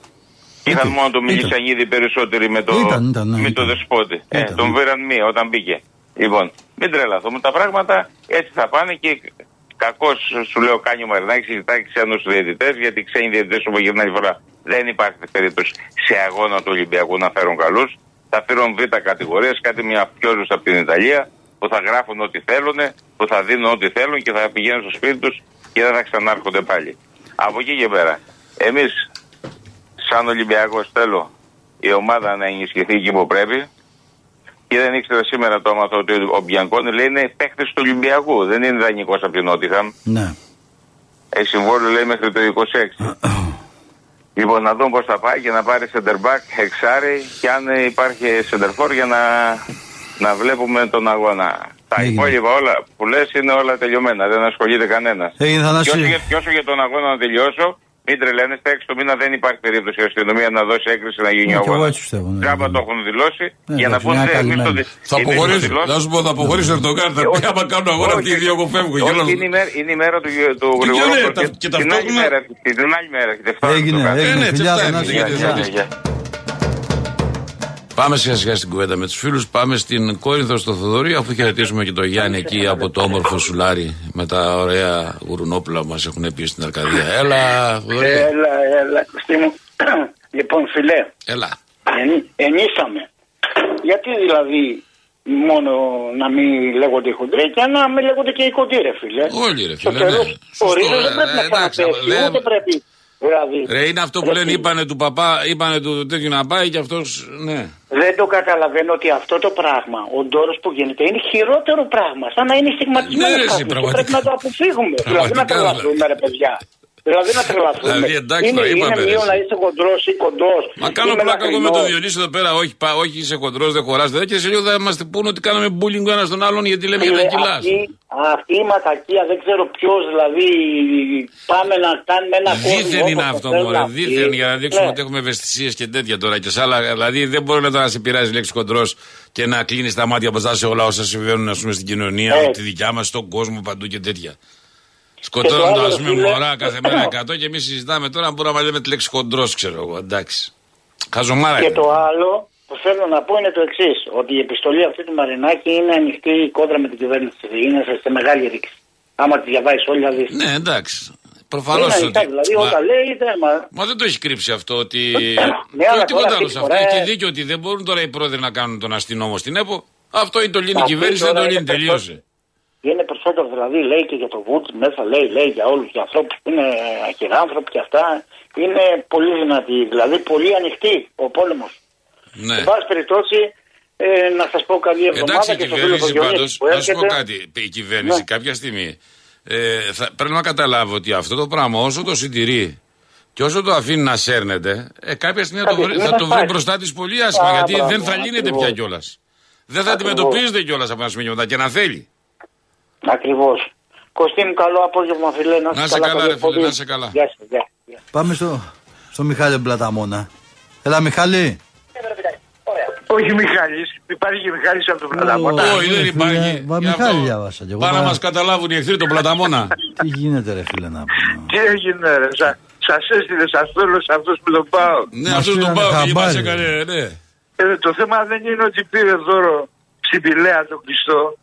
Είχαν Ήταν, μόνο τον ήταν. Μιλισανίδη περισσότεροι με το, Ήταν, ήταν, ναι, με το ήταν. δεσπότη. Ε, Ήταν, τον ναι. πήραν μία όταν μπήκε. Λοιπόν, μην τρελαθούμε. Τα πράγματα έτσι θα πάνε και κακώς σου λέω κάνει ο Μαρινάκης, ζητάει ξένους διαιτητές, γιατί οι ξένοι διαιτητές όπως γυρνάει φορά δεν υπάρχει περίπτωση σε αγώνα του Ολυμπιακού να φέρουν καλούς. Θα φέρουν β' κατηγορίες, κάτι μια πιόζου από την Ιταλία που θα γράφουν ό,τι θέλουν, που θα δίνουν ό,τι θέλουν και θα πηγαίνουν στο σπίτι τους και δεν θα ξανάρχονται πάλι. Από εκεί και πέρα. Εμείς σαν Ολυμπιακός θέλω η ομάδα να ενισχυθεί εκεί που πρέπει. Και δεν ήξερα σήμερα το έμαθα ότι ο Μπιανκόνη λέει είναι παίχτη του Ολυμπιακού. Δεν είναι δανεικός από την Νότιχαμ. Ναι. Έχει συμβόλαιο λέει μέχρι το 26. λοιπόν, να δούμε πώς θα πάει και να πάρει center back, εξάρι και αν υπάρχει center for για να, να βλέπουμε τον αγώνα. Τα Έγινε. υπόλοιπα όλα που λες είναι όλα τελειωμένα. Δεν ασχολείται κανένας. Έγινε, Και Θανάση. όσο, για, και όσο για τον αγώνα να τελειώσω, μην τρελαίνεστε, έξι το μήνα δεν υπάρχει περίπτωση η αστυνομία να δώσει έγκριση να γίνει Ναι, ο και εγώ αγώνας. έτσι πιστεύω, ναι. Τζάμπα το έχουν δηλώσει Ναι, για να εντάξει, πούνε μια «Ε, εμείς το καλυμμένη. δι- Θα εμείς το αποχωρήσει. δηλώσαμε». Να σου πω, θα αποχωρήσει ο Ερντογάν. Θα Ε, πει άμα κάνουν αγώνα αυτοί οι δύο, εγώ φεύγω. Όχι, Γελάω. είναι η μέρα, είναι η μέρα του, του Και Γρηγορόπουλου ποιο είναι, και τα- και την άλλη ταυτόχρονα- μέρα, την άλλη μέρα έρχεται. Φτάνει Έγινε, το κάθε. έγινε. ναι, Φιλιά, Πάμε σιγά σιγά στην κουβέντα με τους φίλους. Πάμε στην Κόρινθο στο Θοδωρή, αφού χαιρετήσουμε και τον Γιάννη εκεί από το όμορφο σουλάρι με τα ωραία γουρουνόπουλα που μας έχουν πει στην Αρκαδία. Έλα, Θοδωρή. Έλα, έλα, Κωστή μου. λοιπόν, φιλέ, Έλα. εν, ενίσαμε. Γιατί δηλαδή μόνο να μην λέγονται οι χοντροί και να μην λέγονται και οι κοντοί, ρε φίλε; Όλοι, ρε Στο φίλε, τέλος, ναι. Ο Σωστό, ρίζος δεν ε, πρέπει να εντάξει, ξαναπέσει, δεν- ούτε πρέπει. Δηλαδή, Ρε, είναι αυτό που Ρε, λένε, φίλε, είπανε του παπά, είπανε του τέτοιου να πάει και αυτός. Ναι. Δεν το καταλαβαίνω ότι αυτό το πράγμα, ο ντόρος που γίνεται, είναι χειρότερο πράγμα. Σαν να είναι στιγματισμένο. Ναι, ρε, εσύ, κάποιος και πραγματικά. Πρέπει να το αποφύγουμε. δηλαδή να Πραγματικά, τρελαθούμε, ρε παιδιά. Δηλαδή να τρελαθούμε. Δηλαδή, εντάξει, είναι, το είπαμε, είναι ρε, μείον εσύ. να είσαι κοντρός ή κοντός. Μα κάνω πλάκα εγώ με τον Διονύση εδώ πέρα. Όχι, πα, όχι είσαι χοντρό, δεν χωράς. Και σε λίγο θα μας πούνε ότι κάναμε bullying ο ένας τον άλλον γιατί λέμε για τα κιλάς. Αυτή, αυτή η ματακία, δεν ξέρω ποιος δηλαδή. Πάμε να κάνουμε ένα κόσμο. Δίθεν είναι όπως αυτό, θέλουν μωρέ. αυτοί. Δίθεν για να δείξουμε Ναι. ότι έχουμε ευαισθησίες και τέτοια τώρα και σε άλλα. Δηλαδή δεν μπορεί να σε πειράζει η λέξη κοντρός και να κλείνεις τα μάτια μπροστά σε όλα όσα συμβαίνουν ας πούμε, στην κοινωνία, Ε. τη δικιά μας, στον κόσμο παντού και τέτοια. Και Σκοτώνουν το α άλλο, πούμε φίλε- μωρά κάθε μέρα 100 και εμείς συζητάμε τώρα αν μπορούμε να λέμε τη λέξη χοντρός, ξέρω εγώ. Εντάξει. Χαζομάρα Και είναι. το άλλο που θέλω να πω είναι το εξής: Ότι η επιστολή αυτή του Μαρινάκη είναι ανοιχτή η κόντρα με την κυβέρνηση. Είναι σε, σε μεγάλη ρήξη. Άμα τη διαβάσεις όλη, θα δεις. Ναι, εντάξει. Προφανώς είναι ανοιχτά, ότι. δηλαδή Μα- όταν λέει, δεν μα. Μα δεν το έχει κρύψει αυτό ότι. Ναι, και αλλά όχι τίποτα τώρα άλλο αυτή σε τη αυτό. φορά- Έχει δίκιο ότι δεν μπορούν τώρα οι πρόεδροι να κάνουν τον αστυνόμο στην ΕΠΟ. Αυτό ή το λύνει η Αυτή κυβέρνηση, δεν τώρα το είναι λύνει, τελείωσε. Είναι περισσότερο δηλαδή, λέει και για το Βούτ, μέσα λέει, λέει για όλους τους ανθρώπους που είναι αχυράνθρωποι και αυτά. Είναι πολύ δυνατή, δηλαδή πολύ ανοιχτή ο πόλεμος. Ναι. Εν πάση περιπτώσει, ε, να σας πω καλή εβδομάδα Εντάξει, η και στο φίλο κυβέρνηση του πάντω, Γιώργη που να σου πω έρχεται. κάτι. Η κυβέρνηση Ναι. κάποια στιγμή ε, θα, πρέπει να καταλάβει ότι αυτό το πράγμα όσο το συντηρεί και όσο το αφήνει να σέρνεται, ε, κάποια στιγμή θα το, Κάποια βρει, στιγμή θα θα το βρει σπάσει. μπροστά της πολύ άσχημα. Α, γιατί μπράβο, δεν θα λύνεται ακριβώς. πια κιόλας. Δεν θα Ακριβώς. αντιμετωπίζεται κιόλας από ένα σημείο μετά και να θέλει. Ακριβώς. Κωστή μου, καλό απόγευμα, φιλέ. Να, Να είσαι σε καλά, καλή ρε φίλε, εκπομπή. να σε καλά. Γεια σας, γεια. γεια. Πάμε στο, στο Μιχάλη Μπλαταμόνα. Έλα Μιχάλη. Όχι Μιχάλης, υπάρχει και Μιχάλης από τον Πλαταμόνα. Όχι, δεν φίλε, υπάρχει. μα Γι' Μιχάλη αυτό. διάβασα κι εγώ, Πάνε να μα- μας καταλάβουν οι εχθροί τον Πλαταμόνα. Τι γίνεται ρε φίλε να πούμε. Τι έγινε ρε, σα, σας έστειλε, σας θέλω σε αυτός που τον πάω. ναι, Μας αυτό τον πήρανε πάω και μα χαμπάρι. έκανε, ναι. Ε, το θέμα δεν είναι ότι πήρε δώρο στην Πηλαία το κλειστό.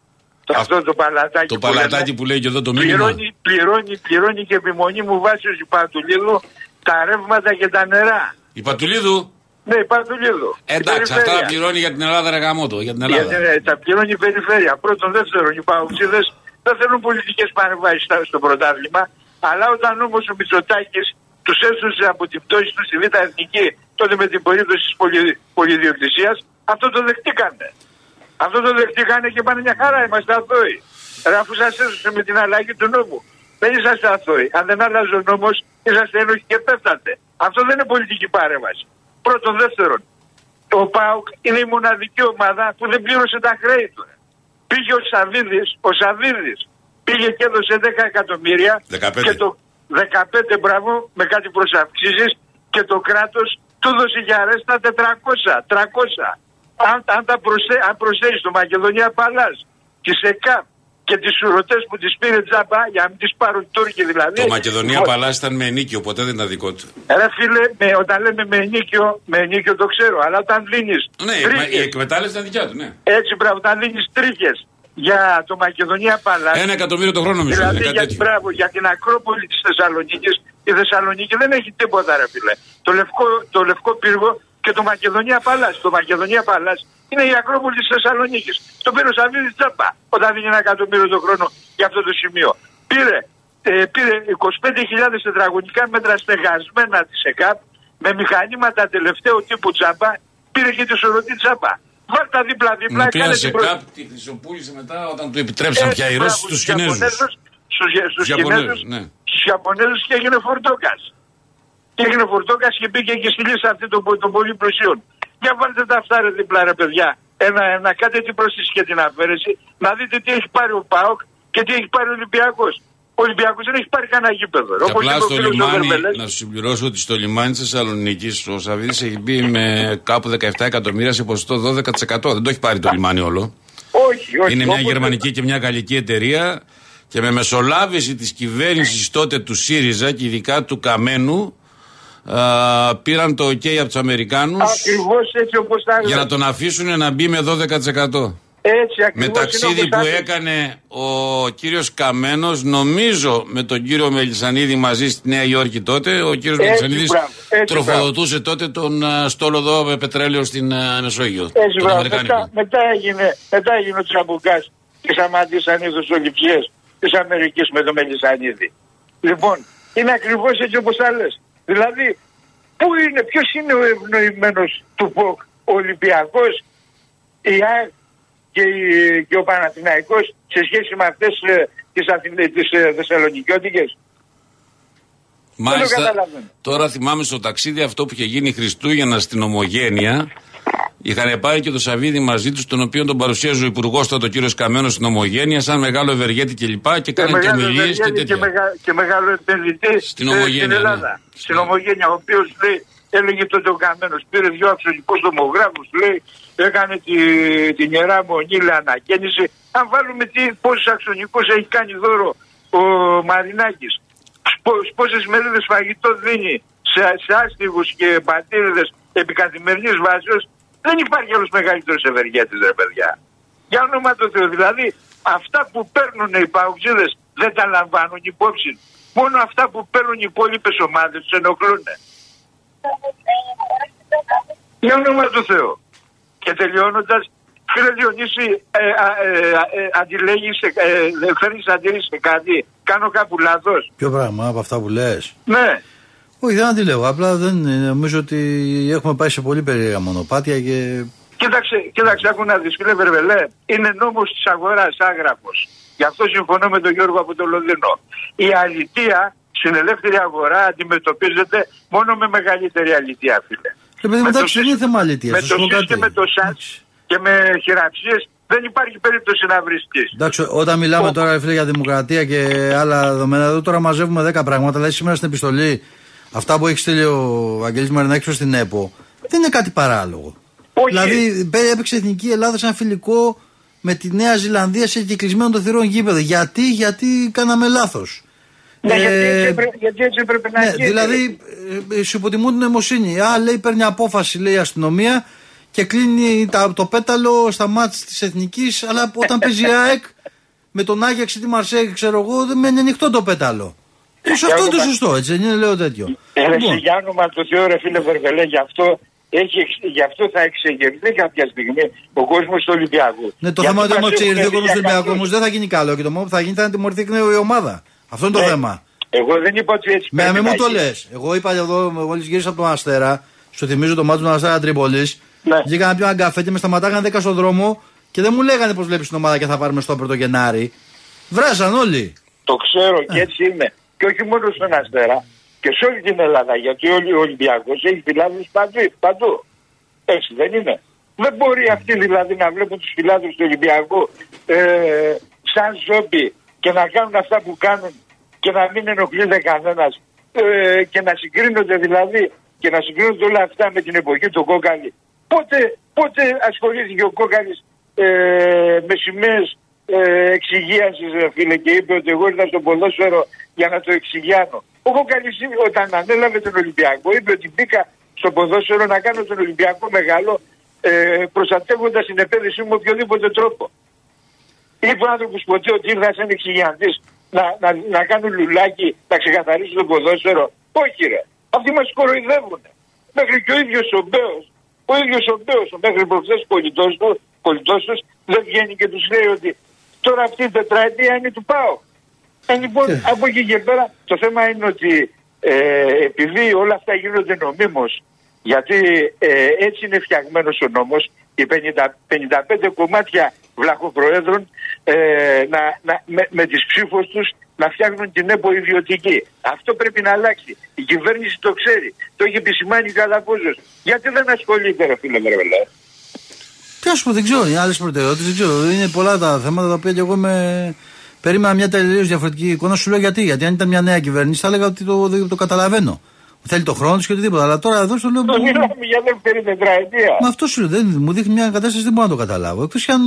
Το Α, αυτό το παλατάκι Το που παλατάκι λένε. που λέει και εδώ το μήνυμα. πληρώνει, πληρώνει, πληρώνει και επιμονή μου βάσει ο Πατουλίδου τα ρεύματα και τα νερά. Η Πατουλίδου. Ναι, η Πατουλίδου. Η Εντάξει, αυτά περιφέρεια. τα πληρώνει για την Ελλάδα, ρε γαμότο, για την Γιατί Ελλάδα. ε, τα πληρώνει η περιφέρεια. Πρώτον, δεύτερον, οι παουξίδε δεν θέλουν πολιτικές παρεμβάσεις στο πρωτάθλημα. Αλλά όταν όμως ο Μητσοτάκης τους έσωσε από την πτώση του στη Β' Εθνική, τότε με την περίπτωση της πολυ, πολυδιοκτησίας, αυτό το δεχτήκανε. Αυτός το δεχτήκανε και πάνε μια χαρά, είμαστε αθώοι. Ρε, αφού σας έσωσε με την αλλαγή του νόμου. Δεν είσαστε αθώοι. Αν δεν άλλαζε ο νόμος, είσαστε ένοχοι και πέφτατε. Αυτό δεν είναι πολιτική παρέμβαση. Πρώτον, δεύτερον, ο ΠΑΟΚ είναι η μοναδική ομάδα που δεν πλήρωσε τα χρέη του. Πήγε ο Σαββίδης, ο Σαββίδης πήγε και έδωσε 10 εκατομμύρια 15. και το 15 μπράβο με κάτι προσαυξήσεις και το κράτος του έδωσε για αρέστα 400, 300. Αν, αν, τα προσέ, αν προσθέσεις το Μακεδονία Παλάς, τη ΕΚΑΠ και τις σουρωτές που τις πήρε τζάμπα για να μην τις πάρουν οι Τούρκοι δηλαδή. Το Μακεδονία Λοιπόν, Παλάς ήταν με ενίκιο, ποτέ δεν ήταν δικό του. Ρε φίλε, με, όταν λέμε με ενίκιο, με ενίκιο το ξέρω, αλλά όταν δίνεις Ναι, τρίχες, η εκμετάλλευση ήταν δικιά του, ναι. έτσι μπράβο, όταν δίνεις τρίχες για το Μακεδονία Παλάς, Ένα εκατομμύριο το χρόνο μισό, δηλαδή είναι κάτι για, τέτοιο. μπράβο, για την Ακρόπολη της Θεσσαλονίκης, η Θεσσαλονίκη δεν έχει τίποτα ρε φίλε. Το λευκό, το λευκό πύργο και το Μακεδονία Παλάς. Το Μακεδονία Παλάς είναι η Ακρόπολη της Θεσσαλονίκης. Το πήρε ο Σαββίδης Τσάπα όταν δίνει ένα εκατομμύριο το χρόνο για αυτό το σημείο. Πήρε, ε, πήρε 25.000 τετραγωνικά μέτρα στεγασμένα της ΕΚΑΠ με μηχανήματα τελευταίου τύπου τσάπα. Πήρε και τη σωρωτή τσάπα. Βάλτε δίπλα-δίπλα. Μου πήραν κάνε σε την προ- κάπ, τη χρυσοπούλησε μετά όταν του επιτρέψαν πια οι έτσι, Ρώσοι μπράβο, στους στους Κινέζους. Ιαπωνέζους, Στους, Γε- στους Ιαπωνέζους, Κινέζους, ναι. στους Ιαπωνέζους και έγινε φορτόκας. Και έγινε φορτόκας και πήγε και στη λίστα αυτή των, των πολύ πλουσίων. Για βάλτε τα αυτά ρε δίπλα ρε παιδιά. Ένα, ένα, κάντε την πρόσθεση και την αφαίρεση. Να δείτε τι έχει πάρει ο ΠΑΟΚ και τι έχει πάρει ο Ολυμπιακός. Ο Ολυμπιακός δεν έχει πάρει κανένα γήπεδο. Και Όπως απλά είπε ο στο φίλος ο λιμάνι, Βερβελές. να σου συμπληρώσω ότι στο λιμάνι της Θεσσαλονίκης ο Σαββίδης έχει μπει με κάπου 17 εκατομμύρια σε ποσοστό 12%. Δεν το έχει πάρει το λιμάνι όλο. Όχι, όχι. Είναι μια όπως- γερμανική και μια γαλλική εταιρεία και με μεσολάβηση της κυβέρνησης τότε του ΣΥΡΙΖΑ και ειδικά του Καμένου α, πήραν το OK από τους Αμερικάνους Ακριβώς έτσι όπως τα για λέω. να τον αφήσουν να μπει με 12%. Έτσι Με ακριβώς είναι ταξίδι όπως που τα λέω. έκανε ο κύριος Καμένος, νομίζω με τον κύριο Μελισανίδη μαζί στη Νέα Υόρκη τότε, ο κύριος Έτσι, Μελισανίδης μπράβο, έτσι, τροφοδοτούσε τότε τον α, στόλο εδώ με πετρέλαιο στην α, Μεσόγειο. Έτσι, τον μπράβο. Αμερικάνικο. Μετά, μετά, έγινε, μετά έγινε ο Τσαμπουκάς και σταματήσαν οι δοσοληψίες της Αμερικής με το Μελισανίδη. Λοιπόν, είναι ακριβώς έτσι όπως τα λες. Δηλαδή, πού είναι, ποιος είναι ο ευνοημένος του ΠΟΚ, ο Ολυμπιακός, η ΑΕΚ και, η- και ο Παναθηναϊκός σε σχέση με αυτές ε, τις, Αθηνε, τις ε, Θεσσαλονικιώτικες; Μάλιστα, καταλαβαίνω. τώρα θυμάμαι στο ταξίδι αυτό που είχε γίνει Χριστούγεννα στην Ομογένεια. Είχαν πάρει και το Σαββίδι μαζί τους, τον οποίο τον παρουσίαζε ο Υπουργός τότε, ο κύριος Καμένος στην Ομογένεια, σαν μεγάλο ευεργέτη κλπ. Και, και κάνανε και μεγάλο ομιλίες και ευεργέτη τέτοια. και, μεγα, και μεγάλο επενδυτή Στην ε, Ομογένεια, στην Ελλάδα. ναι. Στην Ομογένεια, ο οποίος έλεγε τότε ο Καμένος, πήρε δύο αξιωτικούς τομογράφους, λέει, έκανε τη, την ιερά μονή, λέει, ανακαίνιση. Αν βάλουμε τι, πόσους αξιωτικούς έχει κάνει δώρο ο Μαρινάκης, πόσες μερίδες φαγητό δίνει σε, σε άστιγους και πατήριδες επί καθημερινή βάσεως, δεν υπάρχει άλλος μεγαλύτερος ευεργέτης, ρε παιδιά. Για όνομα του Θεού, δηλαδή αυτά που παίρνουν οι παουτζίδε δεν τα λαμβάνουν υπόψη. Μόνο αυτά που παίρνουν οι υπόλοιπες ομάδες τους ενοχλούν. Για όνομα του Θεού. Και τελειώνοντας, Φίλε Διονύση, ε, α, ε, ε, αντιλέγεις, ε, ε, φέρνεις αντίρρηση σε κάτι, κάνω κάπου λάθος. Ποιο πράγμα από αυτά που λες. Ναι. Όχι, δεν αντιλέγω. Απλά δεν νομίζω ότι έχουμε πάει σε πολύ περίεργα μονοπάτια και. Κοίταξε, κοίταξε, άκου να δεις φίλε Βερβελέ, είναι νόμος της αγοράς άγραφος. Γι' αυτό συμφωνώ με τον Γιώργο από το Λονδίνο. Η αλητεία στην ελεύθερη αγορά αντιμετωπίζεται μόνο με μεγαλύτερη αλητεία, φίλε. Ρε παιδί μου, Με το εντάξει, δεν ΣΥΣ- είναι θέμα αλήθεια. Με το ΣΥΣ και με το ΣΑΤ και με χειραψίες δεν υπάρχει περίπτωση να βρίσκεις. Εντάξει, όταν μιλάμε τώρα ρε φίλε, για δημοκρατία και άλλα δεδομένα, εδώ τώρα μαζεύουμε 10 πράγματα. Δηλαδή, σήμερα στην επιστολή, αυτά που έχεις στείλει ο Βαγγέλης Μαρινάκης προς την ΕΠΟ, δεν είναι κάτι παράλογο. Όχι. Δηλαδή, πέ- έπαιξε Εθνική Ελλάδα σε ένα φιλικό με τη Νέα Ζηλανδία σε κυκλισμένο των θυρών γήπεδο. Γιατί, γιατί κάναμε λάθος. Ναι, γιατί, έτσι έπρεπε, γιατί έτσι έπρεπε να ναι, γίνει. δηλαδή, ε, ε, σου υποτιμούν την νοημοσύνη. Α, λέει, παίρνει απόφαση, λέει η αστυνομία και κλείνει τα, το πέταλο στα μάτια της Εθνικής. Αλλά όταν παίζει η ΑΕΚ με τον Άγιαξ ή τη Μαρσέη, ξέρω εγώ, δεν μένει ανοιχτό το πέταλο. Ίσως αυτό είναι το σωστό, έτσι δεν είναι, λέω τέτοιο. Ε, ρε Λοιπόν, Σιγιάννου, μας το Θεό ρε φίλε Βερβελέ, γι' αυτό, έχει, εξ- γι' αυτό θα εξεγερθεί κάποια στιγμή ο κόσμος του Ολυμπιακού. ναι, το Γιατί θέμα είναι ότι μας άμα εξεγερθεί ο έχουν κόσμος του δει Ολυμπιακού για όμως δεν θα γίνει καλό και το μόνο που θα γίνει θα είναι τιμωρηθεί εκ νέου η ομάδα. Αυτό είναι το Ναι. θέμα. Εγώ δεν είπα ότι έτσι Με πρέπει μην να μου το γίνει. λες. Εγώ είπα εδώ, μόλι γύρισα από τον Αστέρα, σου θυμίζω το μάτι του Αστέρα Τρίπολης. Ναι. Βγήκα να πιω ένα καφέ και με σταματάγανε 10 στον δρόμο και δεν μου λέγανε πώ βλέπεις την ομάδα και θα πάρουμε στο το Γενάρη. Βράζαν όλοι. Το ξέρω Ε. και έτσι είναι. Και όχι μόνο στον Αστέρα και σε όλη την Ελλάδα. Γιατί όλοι ο Ολυμπιακός έχει φιλάδους παντού. παντού. Έτσι δεν είναι. Δεν μπορεί αυτοί δηλαδή να βλέπουν τους φιλάδους του Ολυμπιακού ε, σαν ζόμπι και να κάνουν αυτά που κάνουν και να μην ενοχλείται κανένας ε, και να συγκρίνονται δηλαδή και να συγκρίνονται όλα αυτά με την εποχή του Κόκαλη. Πότε, πότε ασχολήθηκε ο Κόκαλης ε, με σημαίες ε, εξυγίανσης ρε φίλε και είπε ότι εγώ ήρθα στο ποδόσφαιρο για να το εξηγιάνω. Ο Κόκαλης όταν ανέλαβε τον Ολυμπιακό είπε ότι μπήκα στο ποδόσφαιρο να κάνω τον Ολυμπιακό μεγάλο ε, προστατεύοντας την επένδυσή μου με οποιοδήποτε τρόπο. Είπε ο άνθρωπο ποτέ ότι ήρθα σαν εξηγιαντή να, να, να κάνουν λουλάκι, να ξεκαθαρίσουν το ποδόσφαιρο. Όχι, ρε. Αυτοί μας κοροϊδεύουν. Μέχρι και ο ίδιος ο Μπέος, ο ίδιος ο Μπέος, μέχρι προχθές πολιτός του, πολιτός τους, δεν βγαίνει και τους λέει ότι τώρα αυτή η τετραετία είναι του ΠΑΟ. Ε, λοιπόν, από εκεί και πέρα το θέμα είναι ότι ε, επειδή όλα αυτά γίνονται νομίμως, γιατί ε, έτσι είναι φτιαγμένος ο νόμος, οι 50, 55 κομμάτια βλαχοπροέδρων ε, να, να, με, με τις ψήφους τους να φτιάχνουν την ΕΠΟ ιδιωτική. Αυτό πρέπει να αλλάξει. Η κυβέρνηση το ξέρει. Το έχει επισημάνει καλά πόζος. Γιατί δεν ασχολείται ρε φίλε Μερβελέ. Τι να σου πω, δεν ξέρω, είναι άλλες προτεραιότητες, δεν ξέρω. Είναι πολλά τα θέματα τα οποία και εγώ με. Περίμενα μια τελείως διαφορετική εικόνα. Σου λέω γιατί. Γιατί αν ήταν μια νέα κυβέρνηση θα έλεγα ότι το, το, το καταλαβαίνω. Θέλει το χρόνο της και οτιδήποτε. Αλλά τώρα εδώ στο λέω. Το μιλάμε για δεύτερη τετραετία. Μα αυτό σου λέω. Δεν, μου δείχνει μια κατάσταση δεν μπορώ να το καταλάβω. Εκτός κι αν.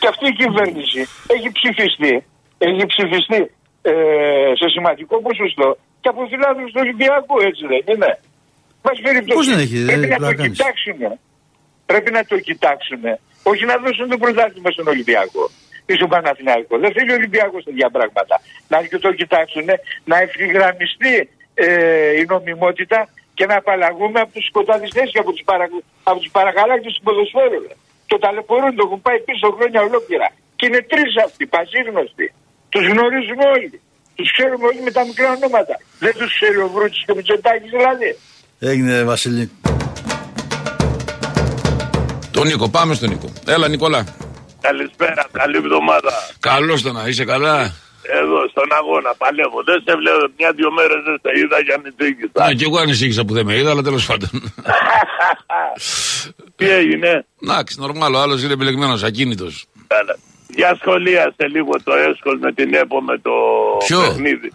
Και αυτή η κυβέρνηση έχει ψηφιστεί, έχει ψηφιστεί ε, σε σημαντικό ποσοστό και από φιλάδου του Ολυμπιακού, έτσι δεν είναι. Μας περιπτώσει. Πώς δεν έχει, δεν πρέπει έχει να το πλάκα κάνεις. κοιτάξουμε. Πρέπει να το κοιτάξουμε. Όχι να δώσουν το πρωτάθλημα στον Ολυμπιακό ή στον Παναθηναϊκό. Δεν θέλει ο Ολυμπιακός τέτοια πράγματα. Να και το κοιτάξουν, να ευθυγραμμιστεί ε, η νομιμότητα και να απαλλαγούμε από τους σκοτάδιστέ και από τους παρα, από τους παρακαλάκτε του ποδοσφαίρου. ρε. Το ταλαιπωρούν, το έχουν πάει πίσω χρόνια ολόκληρα. Και είναι τρεις αυτοί, πασίγνωστοι. Τους γνωρίζουμε όλοι. Τους ξέρουμε όλοι με τα μικρά ονόματα. Δεν τους ξέρει ο Βρούτση και ο Μητσοτάκης δηλαδή. Έγινε, Βασίλη. Τον Νίκο, πάμε στον Νίκο. Έλα, Νικόλα. Καλησπέρα, καλή εβδομάδα. Καλώς το να είσαι καλά. Εδώ στον αγώνα παλεύω. Δεν σε βλέπω. Μια-δυο μέρες δεν σε είδα για νητσίκησα. Ναι, και εγώ ανησύχησα που δεν με είδα, αλλά τέλος πάντων. Τι έγινε; Εντάξει, νορμάλ, ο άλλος είναι επιλεγμένος, ακίνητος. Καλά. Για σχολίασε λίγο το έσχος με την ΕΠΟ με το Ποιο; παιχνίδι.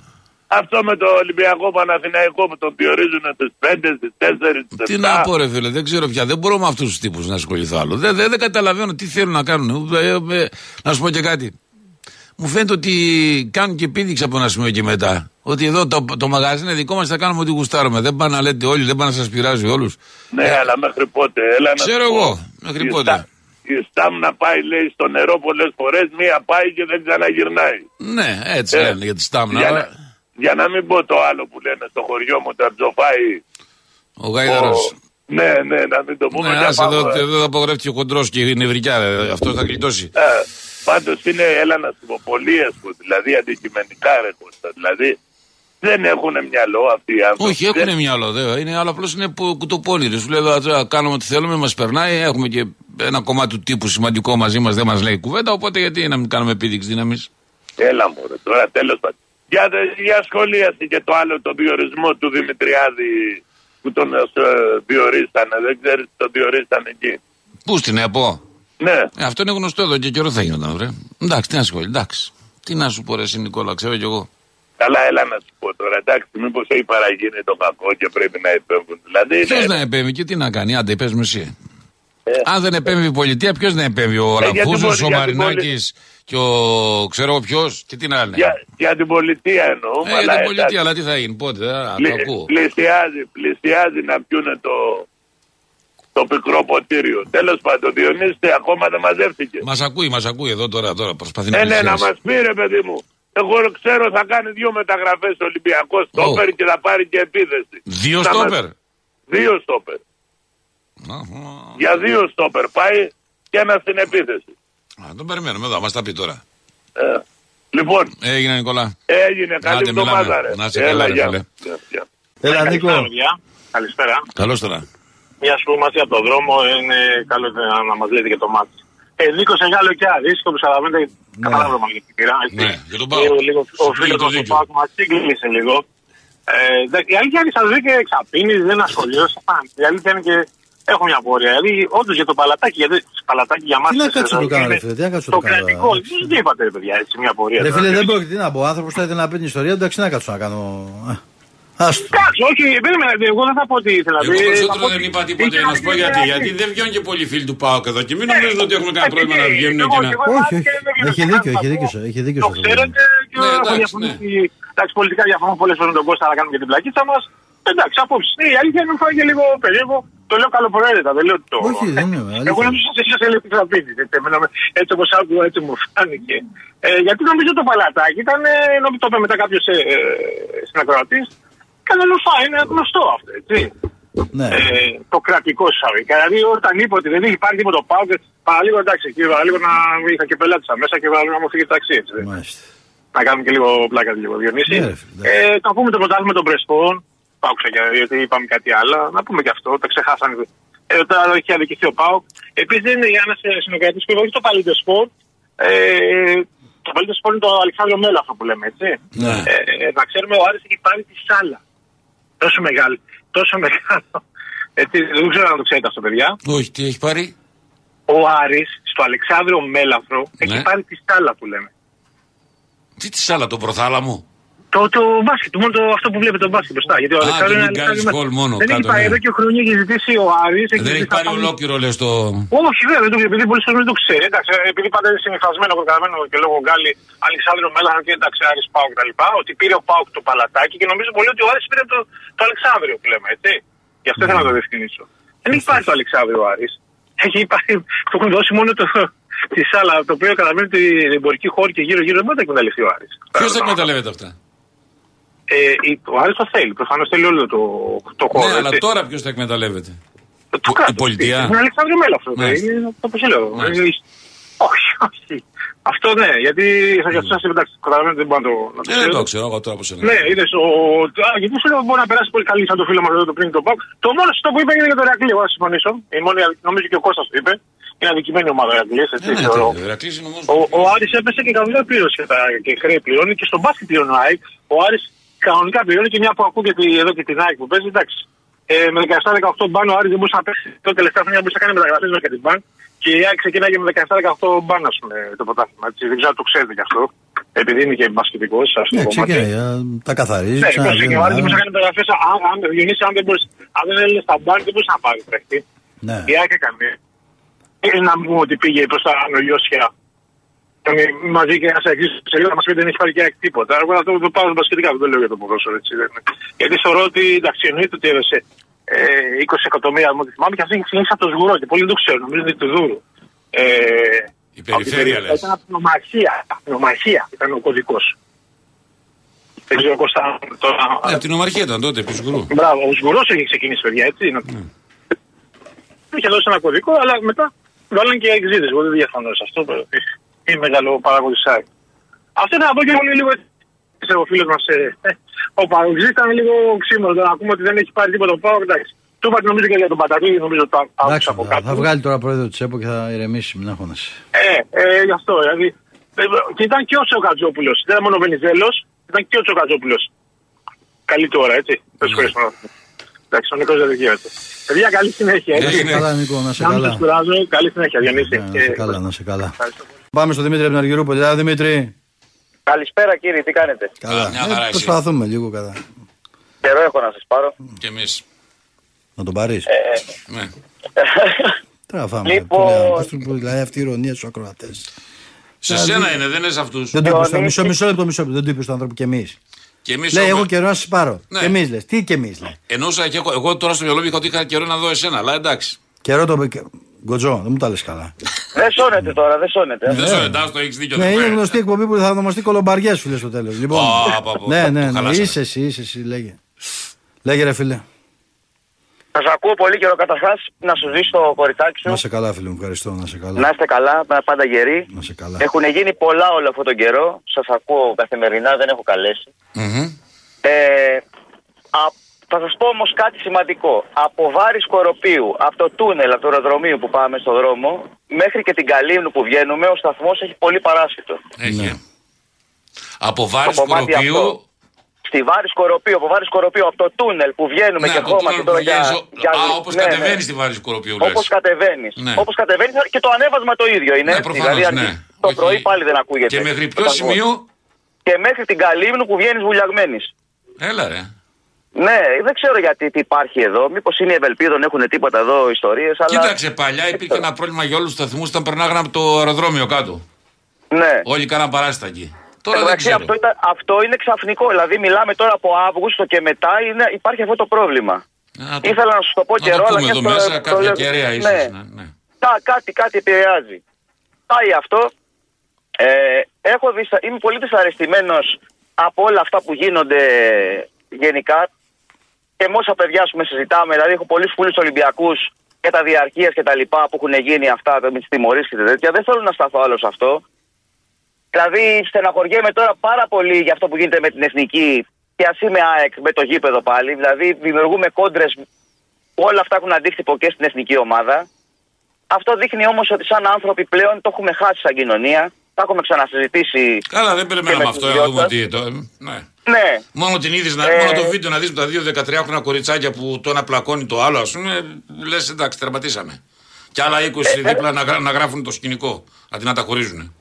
Αυτό με το Ολυμπιακό Παναθηναϊκό που τον διορίζουν στις 5, στις 4, στις 7. Τι να πω, ρε φίλε, δεν ξέρω πια. Δεν μπορώ με αυτούς τους τύπους να ασχοληθώ άλλο. Δεν, δεν, δεν καταλαβαίνω τι θέλουν να κάνουν. Ε, ε, να σου πω και κάτι. Μου φαίνεται ότι κάνουν και επίδειξη από ένα σημείο και μετά. Ότι εδώ το, το μαγαζί είναι δικό μας, θα κάνουμε ό,τι γουστάρουμε. Δεν πάνε να λέτε όλοι, δεν πάνε να σας πειράζει όλους. Ναι, αλλά μέχρι πότε. Έλα να Ξέρω σου πω. εγώ, μέχρι Η πότε. Στάμ- Η Στάμ να πάει, λέει, στο νερό πολλές φορές. Μία πάει και δεν ξαναγυρνάει. Ναι, έτσι Ε, λένε για τη στάμνα. Για αλλά να, για να μην πω το άλλο που λένε στο χωριό μου, τα τζοφάει. Ο Γάιδαρο. Ναι, ναι, να μην το πούμε. Ναι, και άσε εδώ, πάμε. εδώ θα απογρέφτει ο χοντρό και η νευρικιά. ρε. Αυτό θα γλιτώσει. Ε, Πάντως είναι, έλα να σου πω, πολύ εύκολο. Δηλαδή αντικειμενικά ρε Κώστα. Δηλαδή δεν έχουν μυαλό αυτοί οι άνθρωποι. Όχι, έχουν Δεν- μυαλό, δε. Είναι, αλλά απλώς είναι που- κουτοπώνηρε. Σου λέει εδώ, τώρα κάνουμε ό,τι θέλουμε, μας περνάει. Έχουμε και ένα κομμάτι του τύπου σημαντικό μαζί μας, δεν μας λέει κουβέντα. Οπότε γιατί να μην κάνουμε επίδειξη δύναμης. Έλα μου, τώρα τέλος πάντων. Για, δε- για σχολίαση και το άλλο, το διορισμό του Δημητριάδη που τον ε, διορίσανε. Δεν ξέρεις τον διορίσανε εκεί. Πού στην ΕΠΟ; Ναι, Ε, αυτό είναι γνωστό εδώ και καιρό θα γινόταν, βρε. Εντάξει, τι να σχολεί, εντάξει. Τι να σου πω, ρε, εσύ, Νικόλα, ξέρω κι εγώ. καλά, έλα να σου πω τώρα. Εντάξει, μήπως έχει παραγίνει το κακό και πρέπει να επέμβουν. Δηλαδή, Ποιος ναι, να επέμβει και τι να κάνει, άντε, πες μου εσύ. Ε. Αν δεν επέμβει η πολιτεία, ποιος να επέμβει, ο γιατί Ραφούζο, μπορεί- ο γιατί Μαρινάκης και ο ξέρω ποιος και τι να είναι. για, για την πολιτεία εννοούμε. Ε, για αλλά την εντάξει. πολιτεία, αλλά τι θα γίνει, πότε, α, το Πλη- ακούω. πλησιάζει, πλησιάζει να πιούνε το, το πικρό ποτήριο. Τέλος πάντων, Διονύστη ακόμα δεν μαζεύτηκε. Μας ακούει, μας ακούει εδώ τώρα, τώρα προσπαθεί να Ε, ναι, να πλησιάσει. μας πει ρε παιδί μου. Εγώ ξέρω θα κάνει δύο μεταγραφές Ολυμπιακός στόπερ και θα πάρει και επίθεση. Δύο Να μας- στόπερ; Δύο στόπερ. Αχα. Για δύο στόπερ πάει και ένα στην επίθεση. Α, τον περιμένουμε εδώ, μας τα πει τώρα. Ε, λοιπόν, Έγινε, Νικόλα. έγινε καλή Άντε, μιλάμε. εβδομάδα ρε. Να είσαι καλά, ρε, γεια. φίλε. Γεια, γεια. Έλα, Νίκο. Καλησπέρα, παιδιά. Καλησπέρα. Καλώς τώρα. Μια σου μαζί από τον δρόμο είναι καλό να μας λέτε και το μάτι. Ε, Νίκο Εγάλο και Αρίσκο, που καταλαβαίνετε, καταλάβω μάλλον γιατί πήρα. έτσι. Ναι, για τον Ε, Πάο. λίγο, ο Σου φίλος το του δίκιο. Πάου μας σύγκλησε λίγο. Ε, δε- η αλήθεια είναι ότι σας βρήκε εξαπίνη, δεν ασχολείωσε. Η αλήθεια είναι και έχω μια πορεία. Δηλαδή, όντως για το παλατάκι, γιατί παλατάκι για μας. Τι να κάτσω το κάνω, ρε φίλε, τι να κάτσω Το το κάνω, κρατικό, ρε. τι είπατε, ρε παιδιά, έτσι μια πορεία. Ρε τώρα. φίλε, δεν πρόκειται τι να πω. Ο άνθρωπος θα ήθελε να πει την ιστορία του, εντάξει, να κάτσω να κάνω. Α, Άστο. Εντάξει, όχι, περίμενα, εγώ δεν θα πω τι ήθελα. Εγώ Ε, θα περισσότερο πω δεν ότι- είπα τίποτα για να σου πω ήθελα γιατί. να Γιατί πει. δεν βγαίνουν και πολλοί φίλοι του ΠΑΟΚ εδώ και μην νομίζουν ότι έχουν κανένα Ε, πρόβλημα να ε, βγαίνουν εγώ- και να. εγώ Όχι, όχι. δεν βγαίνω Έχει να δίκιο, κάνω έχει δίκιο, αυτό. έχει δίκιο Το σε αυτό. ξέρετε και Ναι, έχω εντάξει, διαφωνήσει. Εντάξει, πολιτικά διαφωνώ πολλές φορές με τον Κώστα, αλλά κάνουμε και την πλακίτσα μας. Εντάξει, απόψη. Ναι, η αλήθεια είναι ότι μου φάνηκε λίγο περίεργο. Το λέω καλοπροαίρετα, δεν λέω το. Όχι, δεν είναι, αλήθεια. Εγώ νομίζω ότι εσείς έλεγε τι θα πείτε. Έτσι, εμένα με- έτσι όπως άκουγα, έτσι μου φάνηκε. Ε, γιατί νομίζω το παλατάκι ήταν, ε, νομίζω το είπε μετά κάποιος ε, ε, συνακροατής, ήταν λουφά, είναι γνωστό αυτό, έτσι. Ναι. Ε, το κρατικό εισαγωγικά. Δηλαδή, όταν είπε ότι δεν είχε πάρει τίποτα πάω και παραλίγο εντάξει, και παραλίγο να είχα και πελάτησα μέσα και παραλίγο να μου φύγει το ταξί. Έτσι, Μάλιστα. να κάνουμε και λίγο πλάκα λίγο Διονύση. Ναι, ρε φίλε, εντάξει. ε, να πούμε το πρωτάθλημα των Πρεσπών. Άκουσα και γιατί είπαμε κάτι άλλο. Να πούμε και αυτό, το ξεχάσανε. Ε, τώρα έχει αδικηθεί ο Πάοκ. Επίσης είναι για ένας συνοκρατή που είπε όχι το παλιό σπορ. Ε, το παλιό σπορ είναι το Αλεξάνδριο Μέλο αυτό που λέμε, έτσι. Ναι. Ε, ε, να ξέρουμε, ο Άρης έχει πάρει τη σάλα. Τόσο μεγάλη. Τόσο μεγάλο. Έτσι, δεν ξέρω αν το ξέρετε αυτό, παιδιά. Όχι, τι έχει πάρει; Ο Άρης στο Αλεξάνδριο Μέλαφρο έχει Ναι. πάρει τη σάλα που λέμε. Τι τη άλλα, το προθάλαμο; Το, το μπάσκετ, μόνο το, αυτό που βλέπετε το μπάσκετ μπροστά. Γιατί ο Α, Αλεξάνδρος το είναι Big Guys Αλεξάνδρος Goal μόνο Δεν έχει κάτω, πάει ναι. εδώ και χρόνια έχει ζητήσει ο Άρης. Δεν έχει ζητήσει πάρει να πάμε- ολόκληρο, λες το. Όχι, βέβαια, δεν το επειδή πολλοί κόσμοι δεν το ξέρει. Εντάξει, επειδή πάντα είναι συνηθισμένο, προκαλμένο και λόγω Γκάλι, Αλεξάνδριο Μέλαχα και εντάξει, Άρης Πάουκ κτλ. Ότι πήρε ο Πάουκ το παλατάκι και νομίζω πολύ ότι ο Άρης πήρε το, το Αλεξάνδριο που λέμε, έτσι. Γι' αυτό ήθελα να το διευκρινίσω. Δεν έχει πάρει το Αλεξάνδριο ο Άρης. Έχει πάρει, το έχουν δώσει μόνο το, τη σάλα, το οποίο καταλαβαίνει ότι η εμπορική χώρη και γύρω-γύρω δεν θα εκμεταλλευτεί ο Άρης. Ποιος θα εκμεταλλεύεται αυτά; Ε, η- ο Άρης το θέλει. Προφανώς θέλει όλο το, το χώρο. Ναι, αλλά έτσι. τώρα ποιος θα εκμεταλλεύεται; Το η κράτος. πολιτεία; Είναι Αλεξάνδριο Μέλο αυτό. Μάλιστα. Είναι όπως λέω. Μάλιστα. Είναι- Όχι, όχι. Αυτό ναι, γιατί θα για εσά εντάξει, καταλαβαίνετε δεν μπορώ να το, να το Ε, δεν ξέρω. το ξέρω εγώ τώρα πώς είναι. Ναι, είδες ο. Α, γιατί σου λέω μπορεί να περάσει πολύ καλή σαν το φίλο μας εδώ το πριν το Πακ. Το μόνο στο που είπε είναι για το Ρακλή. Εγώ θα συμφωνήσω. Η μόνη, νομίζω και ο Κώστας το είπε. Είναι αδικημένη ομάδα ο Ρακλή. Ε, ναι, θεωρώ. το Ηρακλής είναι όμως- Ο, ο Άρης έπεσε και κανονικά πλήρωσε και, τα, και χρέη πληρώνει και στον μπάσκετ πληρώνει ο ΑΕΚ. Ο Άρης κανονικά πληρώνει και μια που ακούγεται εδώ και την ΑΕΚ που παίζει, εντάξει. Ε, με 17-18 μπαν ο Άρης δεν μπορούσε να παίξει. Το τελευταία χρόνια μπορούσε να κάνει μεταγραφές με την μπαν. Και η ΑΕΚ ξεκίναγε με 17-18 μπαν, ας πούμε, το πρωτάθλημα. έτσι. Δεν ξέρω αν το ξέρετε κι αυτό. Επειδή είναι και μπασκετικός, ας Ναι, πούμε. ξεκινάει, α, τα καθαρίζει. Ναι, ξανά πρόσεχε, βγαίνει, ο Άρης δεν α, μπορούσε να κάνει μεταγραφές. Αν, αν, Διονύση, αν δεν, μπορούσε, αν δεν έλεγε στα μπαν, δεν μπορούσε να πάρει παίχτη. Ναι. Η ΑΕΚ έκανε. Ε, να μην πούμε ότι πήγε προς τα Νογιώσια. Μαζί και ένας αγγλί σε λίγο να μας πει ότι δεν έχει πάρει και ΑΕΚ τίποτα. Εγώ θα το, το πάω μπασκετικά, δεν το λέω για το ποδόσφαιρο. Έτσι, δεν είναι. Γιατί θεωρώ ότι εντάξει, εννοείται ότι έδωσε ε, 20 εκατομμύρια, αν δεν θυμάμαι, και αυτό έχει ξεκινήσει από το σγουρό και πολλοί δεν το ξέρουν. Νομίζω ότι είναι του Δούρου. Ε, Η περιφέρεια λες. Ήταν από την ομαρχία. Την ομαρχία ήταν ο κωδικός. Δεν ξέρω Κώστα τώρα. Ναι, από την ομαρχία ήταν τότε, επί Σγουρού. Μπράβο, ο Σγουρός έχει ξεκινήσει, παιδιά, έτσι. είναι. είχε δώσει ένα κωδικό, αλλά μετά βάλαν και εξήδε. Εγώ δεν διαφωνώ σε αυτό. Είναι μεγάλο παράγοντα ΑΕΚ. Αυτό ήταν να πω και πολύ λίγο. έτσι, Ο φίλος μας, ε, ε, ο Παγκοτζή ήταν λίγο ξύμορο. Να ακούμε ότι δεν έχει πάρει τίποτα ο Πάο. Εντάξει. Του είπα νομίζω και για τον Παταγίδη, νομίζω το άκουσα Εντάξει, από θα, κάτω. θα βγάλει τώρα πρόεδρο της ΕΠΟ και θα ηρεμήσει, μην αγχώνεσαι. Ε, ε, γι' αυτό. Δηλαδή, ε, και ήταν και ο Τσοκατζόπουλο. Δεν ήταν μόνο ο Βενιζέλος, ήταν και ο Τσοκατζόπουλο. Καλή τώρα, έτσι. Δεν σου ευχαριστώ. Εντάξει, ο Νικό δεν δικαιούται. Παιδιά, καλή συνέχεια. Καλή Έτσι. συνέχεια. Καλά, Νίκο, να σε Να μην καλά. σας κουράζω. Καλή συνέχεια, Διονύση. Να σε Και- καλά, να σε καλά. Ευχαριστώ. Πάμε στο Δημήτρη από την Αργυρούπολη. Έλα, Δημήτρη. Καλησπέρα κύριε, τι κάνετε; Καλά. μια χαρά Ε, εσύ. προσπαθούμε λίγο κατά. Καιρό έχω να σας πάρω. Και εμείς. Να τον πάρεις; Ναι. Τι να φάμε. Λοιπόν- που λέει, πώς του- που- Δηλαδή αυτή η ηρωνία στους ακροατές. Σε σένα είναι, δεν είναι σε αυτούς. Δεν το είπες στο Διονύση. μισό, μισό λεπτό, μισό λεπτό. Δεν το είπες στον άνθρωπο και εμείς. Και εμείς. Λέει, έχω καιρό να σας πάρω. Ναι. Και εμείς λες. Τι και εμείς λέει. Εννοούσα και εγώ, εγώ τώρα στο μυαλό μου είχα ότι είχα καιρό να δω εσένα, αλλά εντάξει. Καιρό το. Γκοτζό, δεν μου τα λες καλά. δεν σώνετε τώρα, δεν σώνετε. Δεν σου εντάξει, το έχεις δίκιο. Ναι, δεν είναι φέρε. γνωστή εκπομπή που θα ονομαστεί κολομπαριές, φίλε στο τέλος. Λοιπόν. Α, πα, πα, Ναι, το ναι, ναι. χαλάσαμε. Είσαι εσύ, είσαι εσύ, λέγε. Λέγε ρε φίλε. Σας ακούω πολύ καιρό καταρχάς να σου ζήσει το κοριτσάκι σου. Να σε καλά, φίλε μου, ευχαριστώ. Να σε καλά. Να είστε καλά, να πάντα γεροί. Να σε καλά. Έχουν γίνει πολλά όλο αυτόν τον καιρό. Σας ακούω καθημερινά, δεν έχω καλέσει. Μμμ. Ε, α, θα σας πω όμως κάτι σημαντικό. Από Βάρη Σκοροπίου, από το τούνελ, από το αεροδρομίο που πάμε στο δρόμο, μέχρι και την Καλύμνου που βγαίνουμε, ο σταθμός έχει πολύ παράσιτο. Έχει. Ναι. ε. Από βάρη Το κομμάτι σκοροπίου. αυτό. Στη Βάρη Σκοροπίου, από Βάρη Σκοροπίου, από το τούνελ που βγαίνουμε Ναι, και από το ερχόμαστε τούνελ τώρα που για, βγαίνεις, ο- για... Α, όπως ναι, ναι. κατεβαίνεις στη βάρη σκοροπίου, λες. Όπως κατεβαίνεις. Ναι. Όπως κατεβαίνεις και το ανέβασμα το ίδιο είναι. Ναι, έτσι. προφανώς, δηλαδή, ναι. αν- Το Όχι. πρωί πάλι δεν ακούγεται. Και μέχρι Ο ποιο σταθμός. σημείο. Και μέχρι την Καλύμνου που βγαίνεις βουλιαγμένης. Έλα ρε. Ναι, δεν ξέρω γιατί τι υπάρχει εδώ. Μήπως είναι η Ευελπίδα, δεν έχουν τίποτα εδώ ιστορίες. Αλλά... Κοίταξε, παλιά υπήρχε ένα πρόβλημα για όλους τους σταθμούς όταν περνάγανε από το αεροδρόμιο κάτω. Ναι. Όλοι κάναν παράστα εκεί. Τώρα Εν τω δεν μεταξύ, ξέρω. αυτό, ήταν, αυτό είναι ξαφνικό. Δηλαδή, μιλάμε τώρα από Αύγουστο και μετά είναι, υπάρχει αυτό το πρόβλημα. Να το- Ήθελα να σου το πω να καιρό, το αλλά πούμε και εδώ αυτό- μέσα, το κάποια λέω- κεραία Ναι. ίσως. Ναι, ναι. Κά- κάτι, κάτι επηρεάζει. Πάει αυτό. Ε, έχω δυσα... Είμαι πολύ δυσαρεστημένος από όλα αυτά που γίνονται γενικά και με όσα παιδιά σου με συζητάμε. Δηλαδή, έχω πολλούς φίλους Ολυμπιακούς και τα διαρκείας και τα λοιπά που έχουν γίνει αυτά με τις τιμωρίε και τέτοια. Δεν θέλω να σταθώ άλλο σε αυτό. Δηλαδή, στεναχωριέμαι τώρα πάρα πολύ για αυτό που γίνεται με την εθνική και ας είμαι ΑΕΚ με το γήπεδο πάλι. Δηλαδή, δημιουργούμε κόντρες που όλα αυτά έχουν αντίκτυπο και στην εθνική ομάδα. Αυτό δείχνει όμως ότι σαν άνθρωποι πλέον το έχουμε χάσει σαν κοινωνία. Τα έχουμε ξανασυζητήσει. Καλά, δεν και περιμέναμε με αυτό τους να δυο δούμε σας. τι. Το, ναι. Ναι, Μόνο, την είδες, να, Ε, μόνο το βίντεο να δεις με τα δύο 13χρονα κοριτσάκια που το ένα πλακώνει το άλλο, ας πούμε, λες εντάξει, τερματίσαμε. Και άλλα 20 Ε, δίπλα να, γρα- να γράφουν το σκηνικό, αντί να τα χωρίζουν.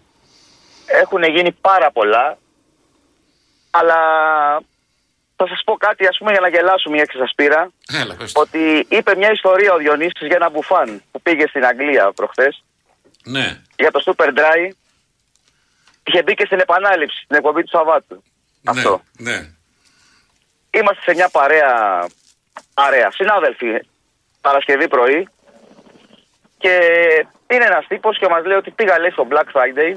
έχουν γίνει πάρα πολλά. Αλλά θα σας πω κάτι, ας πούμε, για να γελάσουμε μια και σα πήρα. Έλα, πες το. Ότι είπε μια ιστορία ο Διονύσης για ένα μπουφάν που πήγε στην Αγγλία προχθές Ναι, για το Super Dry. Είχε μπει και στην επανάληψη, στην εκπομπή του Σαββάτου. Αυτό. ναι, ναι. Είμαστε σε μια παρέα, παρέα, συνάδελφοι, Παρασκευή πρωί και είναι ένας τύπος και μας λέει ότι πήγα λέει στο Black Friday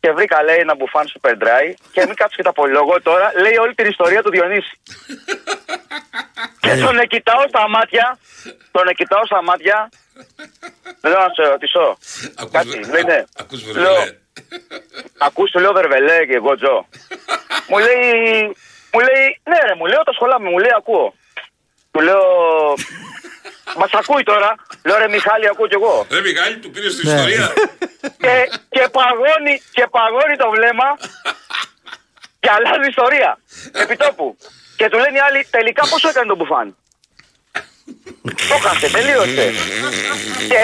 και βρήκα λέει ένα μπουφάν super dry και μην κάτσω και τα απολογώ τώρα, λέει όλη την ιστορία του Διονύση. και τον κοιτάω στα μάτια, τον κοιτάω στα μάτια, λέω να σε ρωτήσω, Ακούς, κάτι, βε- λέει ναι. α- ακούς Λέω, βερβελέ. Ακούς του λέω Βερβελέ και εγώ Τζο. μου λέει, μου λέει, ναι ρε, μου λέω το σχολάμε, μου λέει ακούω. Του λέω, μας ακούει τώρα. Λέω ρε Μιχάλη ακούω κι εγώ. Ρε Μιχάλη, του πήρες την Ναι. ιστορία. και, και, παγώνει, και παγώνει το βλέμμα και αλλάζει ιστορία. Επιτόπου. Και του λένε οι άλλοι, τελικά πόσο έκανε το μπουφάν; το χάσε, τελείωσε. και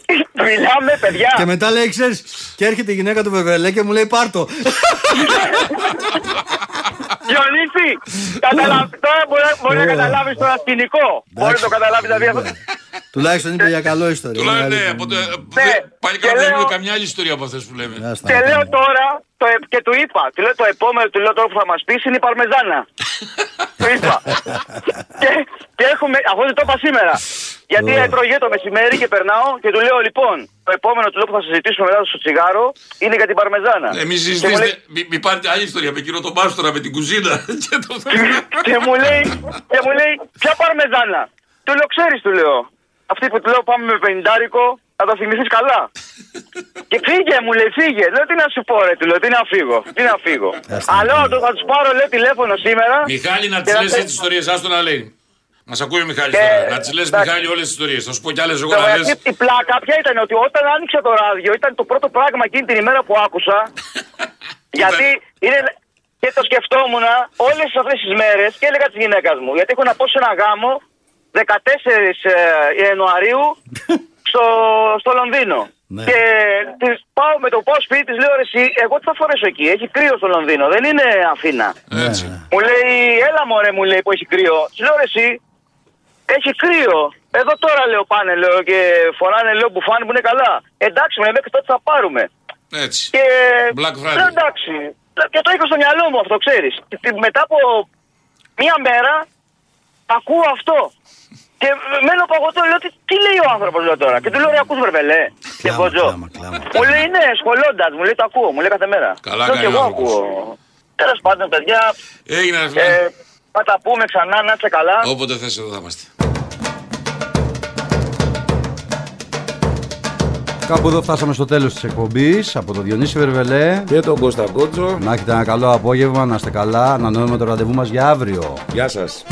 μιλάμε, παιδιά. Και μετά λέει, ξέρεις, και έρχεται η γυναίκα του Βεβελέ και μου λέει πάρτο. Διονύση, καταλαβ... τώρα μπορεί, μπορεί να Ωραία. καταλάβεις το σκηνικό. Μπορεί να το καταλάβεις δηλαδή αυτό. Τουλάχιστον είπε για καλό ιστορία. Τουλάχιστον ναι, Μεγάλη- από το. Ναι, Πάλι και καλά δεν λέω- είναι καμιά άλλη ιστορία από αυτές που λέμε. Άστα, Και να λέω πάμε. τώρα, το, ε- και του είπα, του λέω το επόμενο, του λέω τώρα που θα μας πεις είναι η Παρμεζάνα. του είπα. και, και έχουμε, αφού δεν το είπα σήμερα. Γιατί Ωραία. έτρωγε το μεσημέρι και περνάω και του λέω λοιπόν, το επόμενο του λέω που θα συζητήσουμε μετά στο τσιγάρο είναι για την Παρμεζάνα. Ε, Μη Και μου συζητήσετε, λέει- μη- μη πάρετε άλλη ιστορία με εκείνο τον Μάστορα με την κουζίνα. και το... και μου λέει, και μου λέει, ποια παρμεζάνα; Του λέω, ξέρεις, του λέω. αυτή που του λέω πάμε με πενιντάρικο, θα το θυμηθείς καλά. και φύγε, μου λέει, φύγε. Λέω τι να σου πω, ρε, του λέω, τι να φύγω. Τι να φύγω. Άστα, Αλλά ναι. θα τους πάρω, λέω, τηλέφωνο σήμερα. Μιχάλη, να και τις λες θε- τις ιστορίες, άστο να λέει. Μας ακούει ο Μιχάλης Και- τώρα. Να τις λες, εντάξει. Μιχάλη, όλες τις ιστορίες. Θα σου πω κι άλλες εγώ Το- να λες. η- Η πλάκα ποια ήταν ότι όταν άνοιξα το ράδιο ήταν το πρώτο πράγμα εκείνη την ημέρα που άκουσα. γιατί είναι. Και το σκεφτόμουν όλες αυτές τις μέρες και έλεγα της γυναίκας μου. Γιατί έχω να πω σε ένα γάμο 14 ε, Ιανουαρίου στο, στο Λονδίνο. Ναι. Και της πάω με το πάω σπίτι της, λέω ρε, εσύ, εγώ τι θα φορέσω εκεί. Έχει κρύο στο Λονδίνο, δεν είναι Αθήνα. Έτσι. Μου λέει, έλα μωρέ μου λέει που έχει κρύο. Της λέω ρε εσύ, έχει κρύο. Εδώ τώρα λέω πάνε λέω και φοράνε λέω μπουφάν που είναι καλά. Εντάξει μου λέει μέχρι τότε θα πάρουμε. Έτσι. Και Black Friday. λέω εντάξει. Και το είχα στο μυαλό μου αυτό ξέρεις. Και τη- μετά από μία μέρα ακούω αυτό. Και μένω παγωτό, λέω τι, τι λέει ο άνθρωπος λέω τώρα; Και του λέω ρε ακούς βρεβελέ. Και Κλάμα, κοντζό. κλάμα, κλάμα. Μου λέει ναι, σχολώντας, μου λέει το ακούω, μου λέει κάθε μέρα. Καλά Λέω, κάνει και ο εγώ άνθρωπος. ακούω. Τέλος πάντων, παιδιά, Έγινε, ρε φίλε. ε, θα τα πούμε ξανά, να είστε καλά. Όποτε θες, εδώ θα είμαστε. Κάπου εδώ φτάσαμε στο τέλος της εκπομπής από το Διονύση Βερβελέ. Και τον Κώστα Κότσο. Να έχετε ένα καλό απόγευμα, να είστε καλά. Ανανεώνουμε το ραντεβού μας για αύριο. Γεια σας.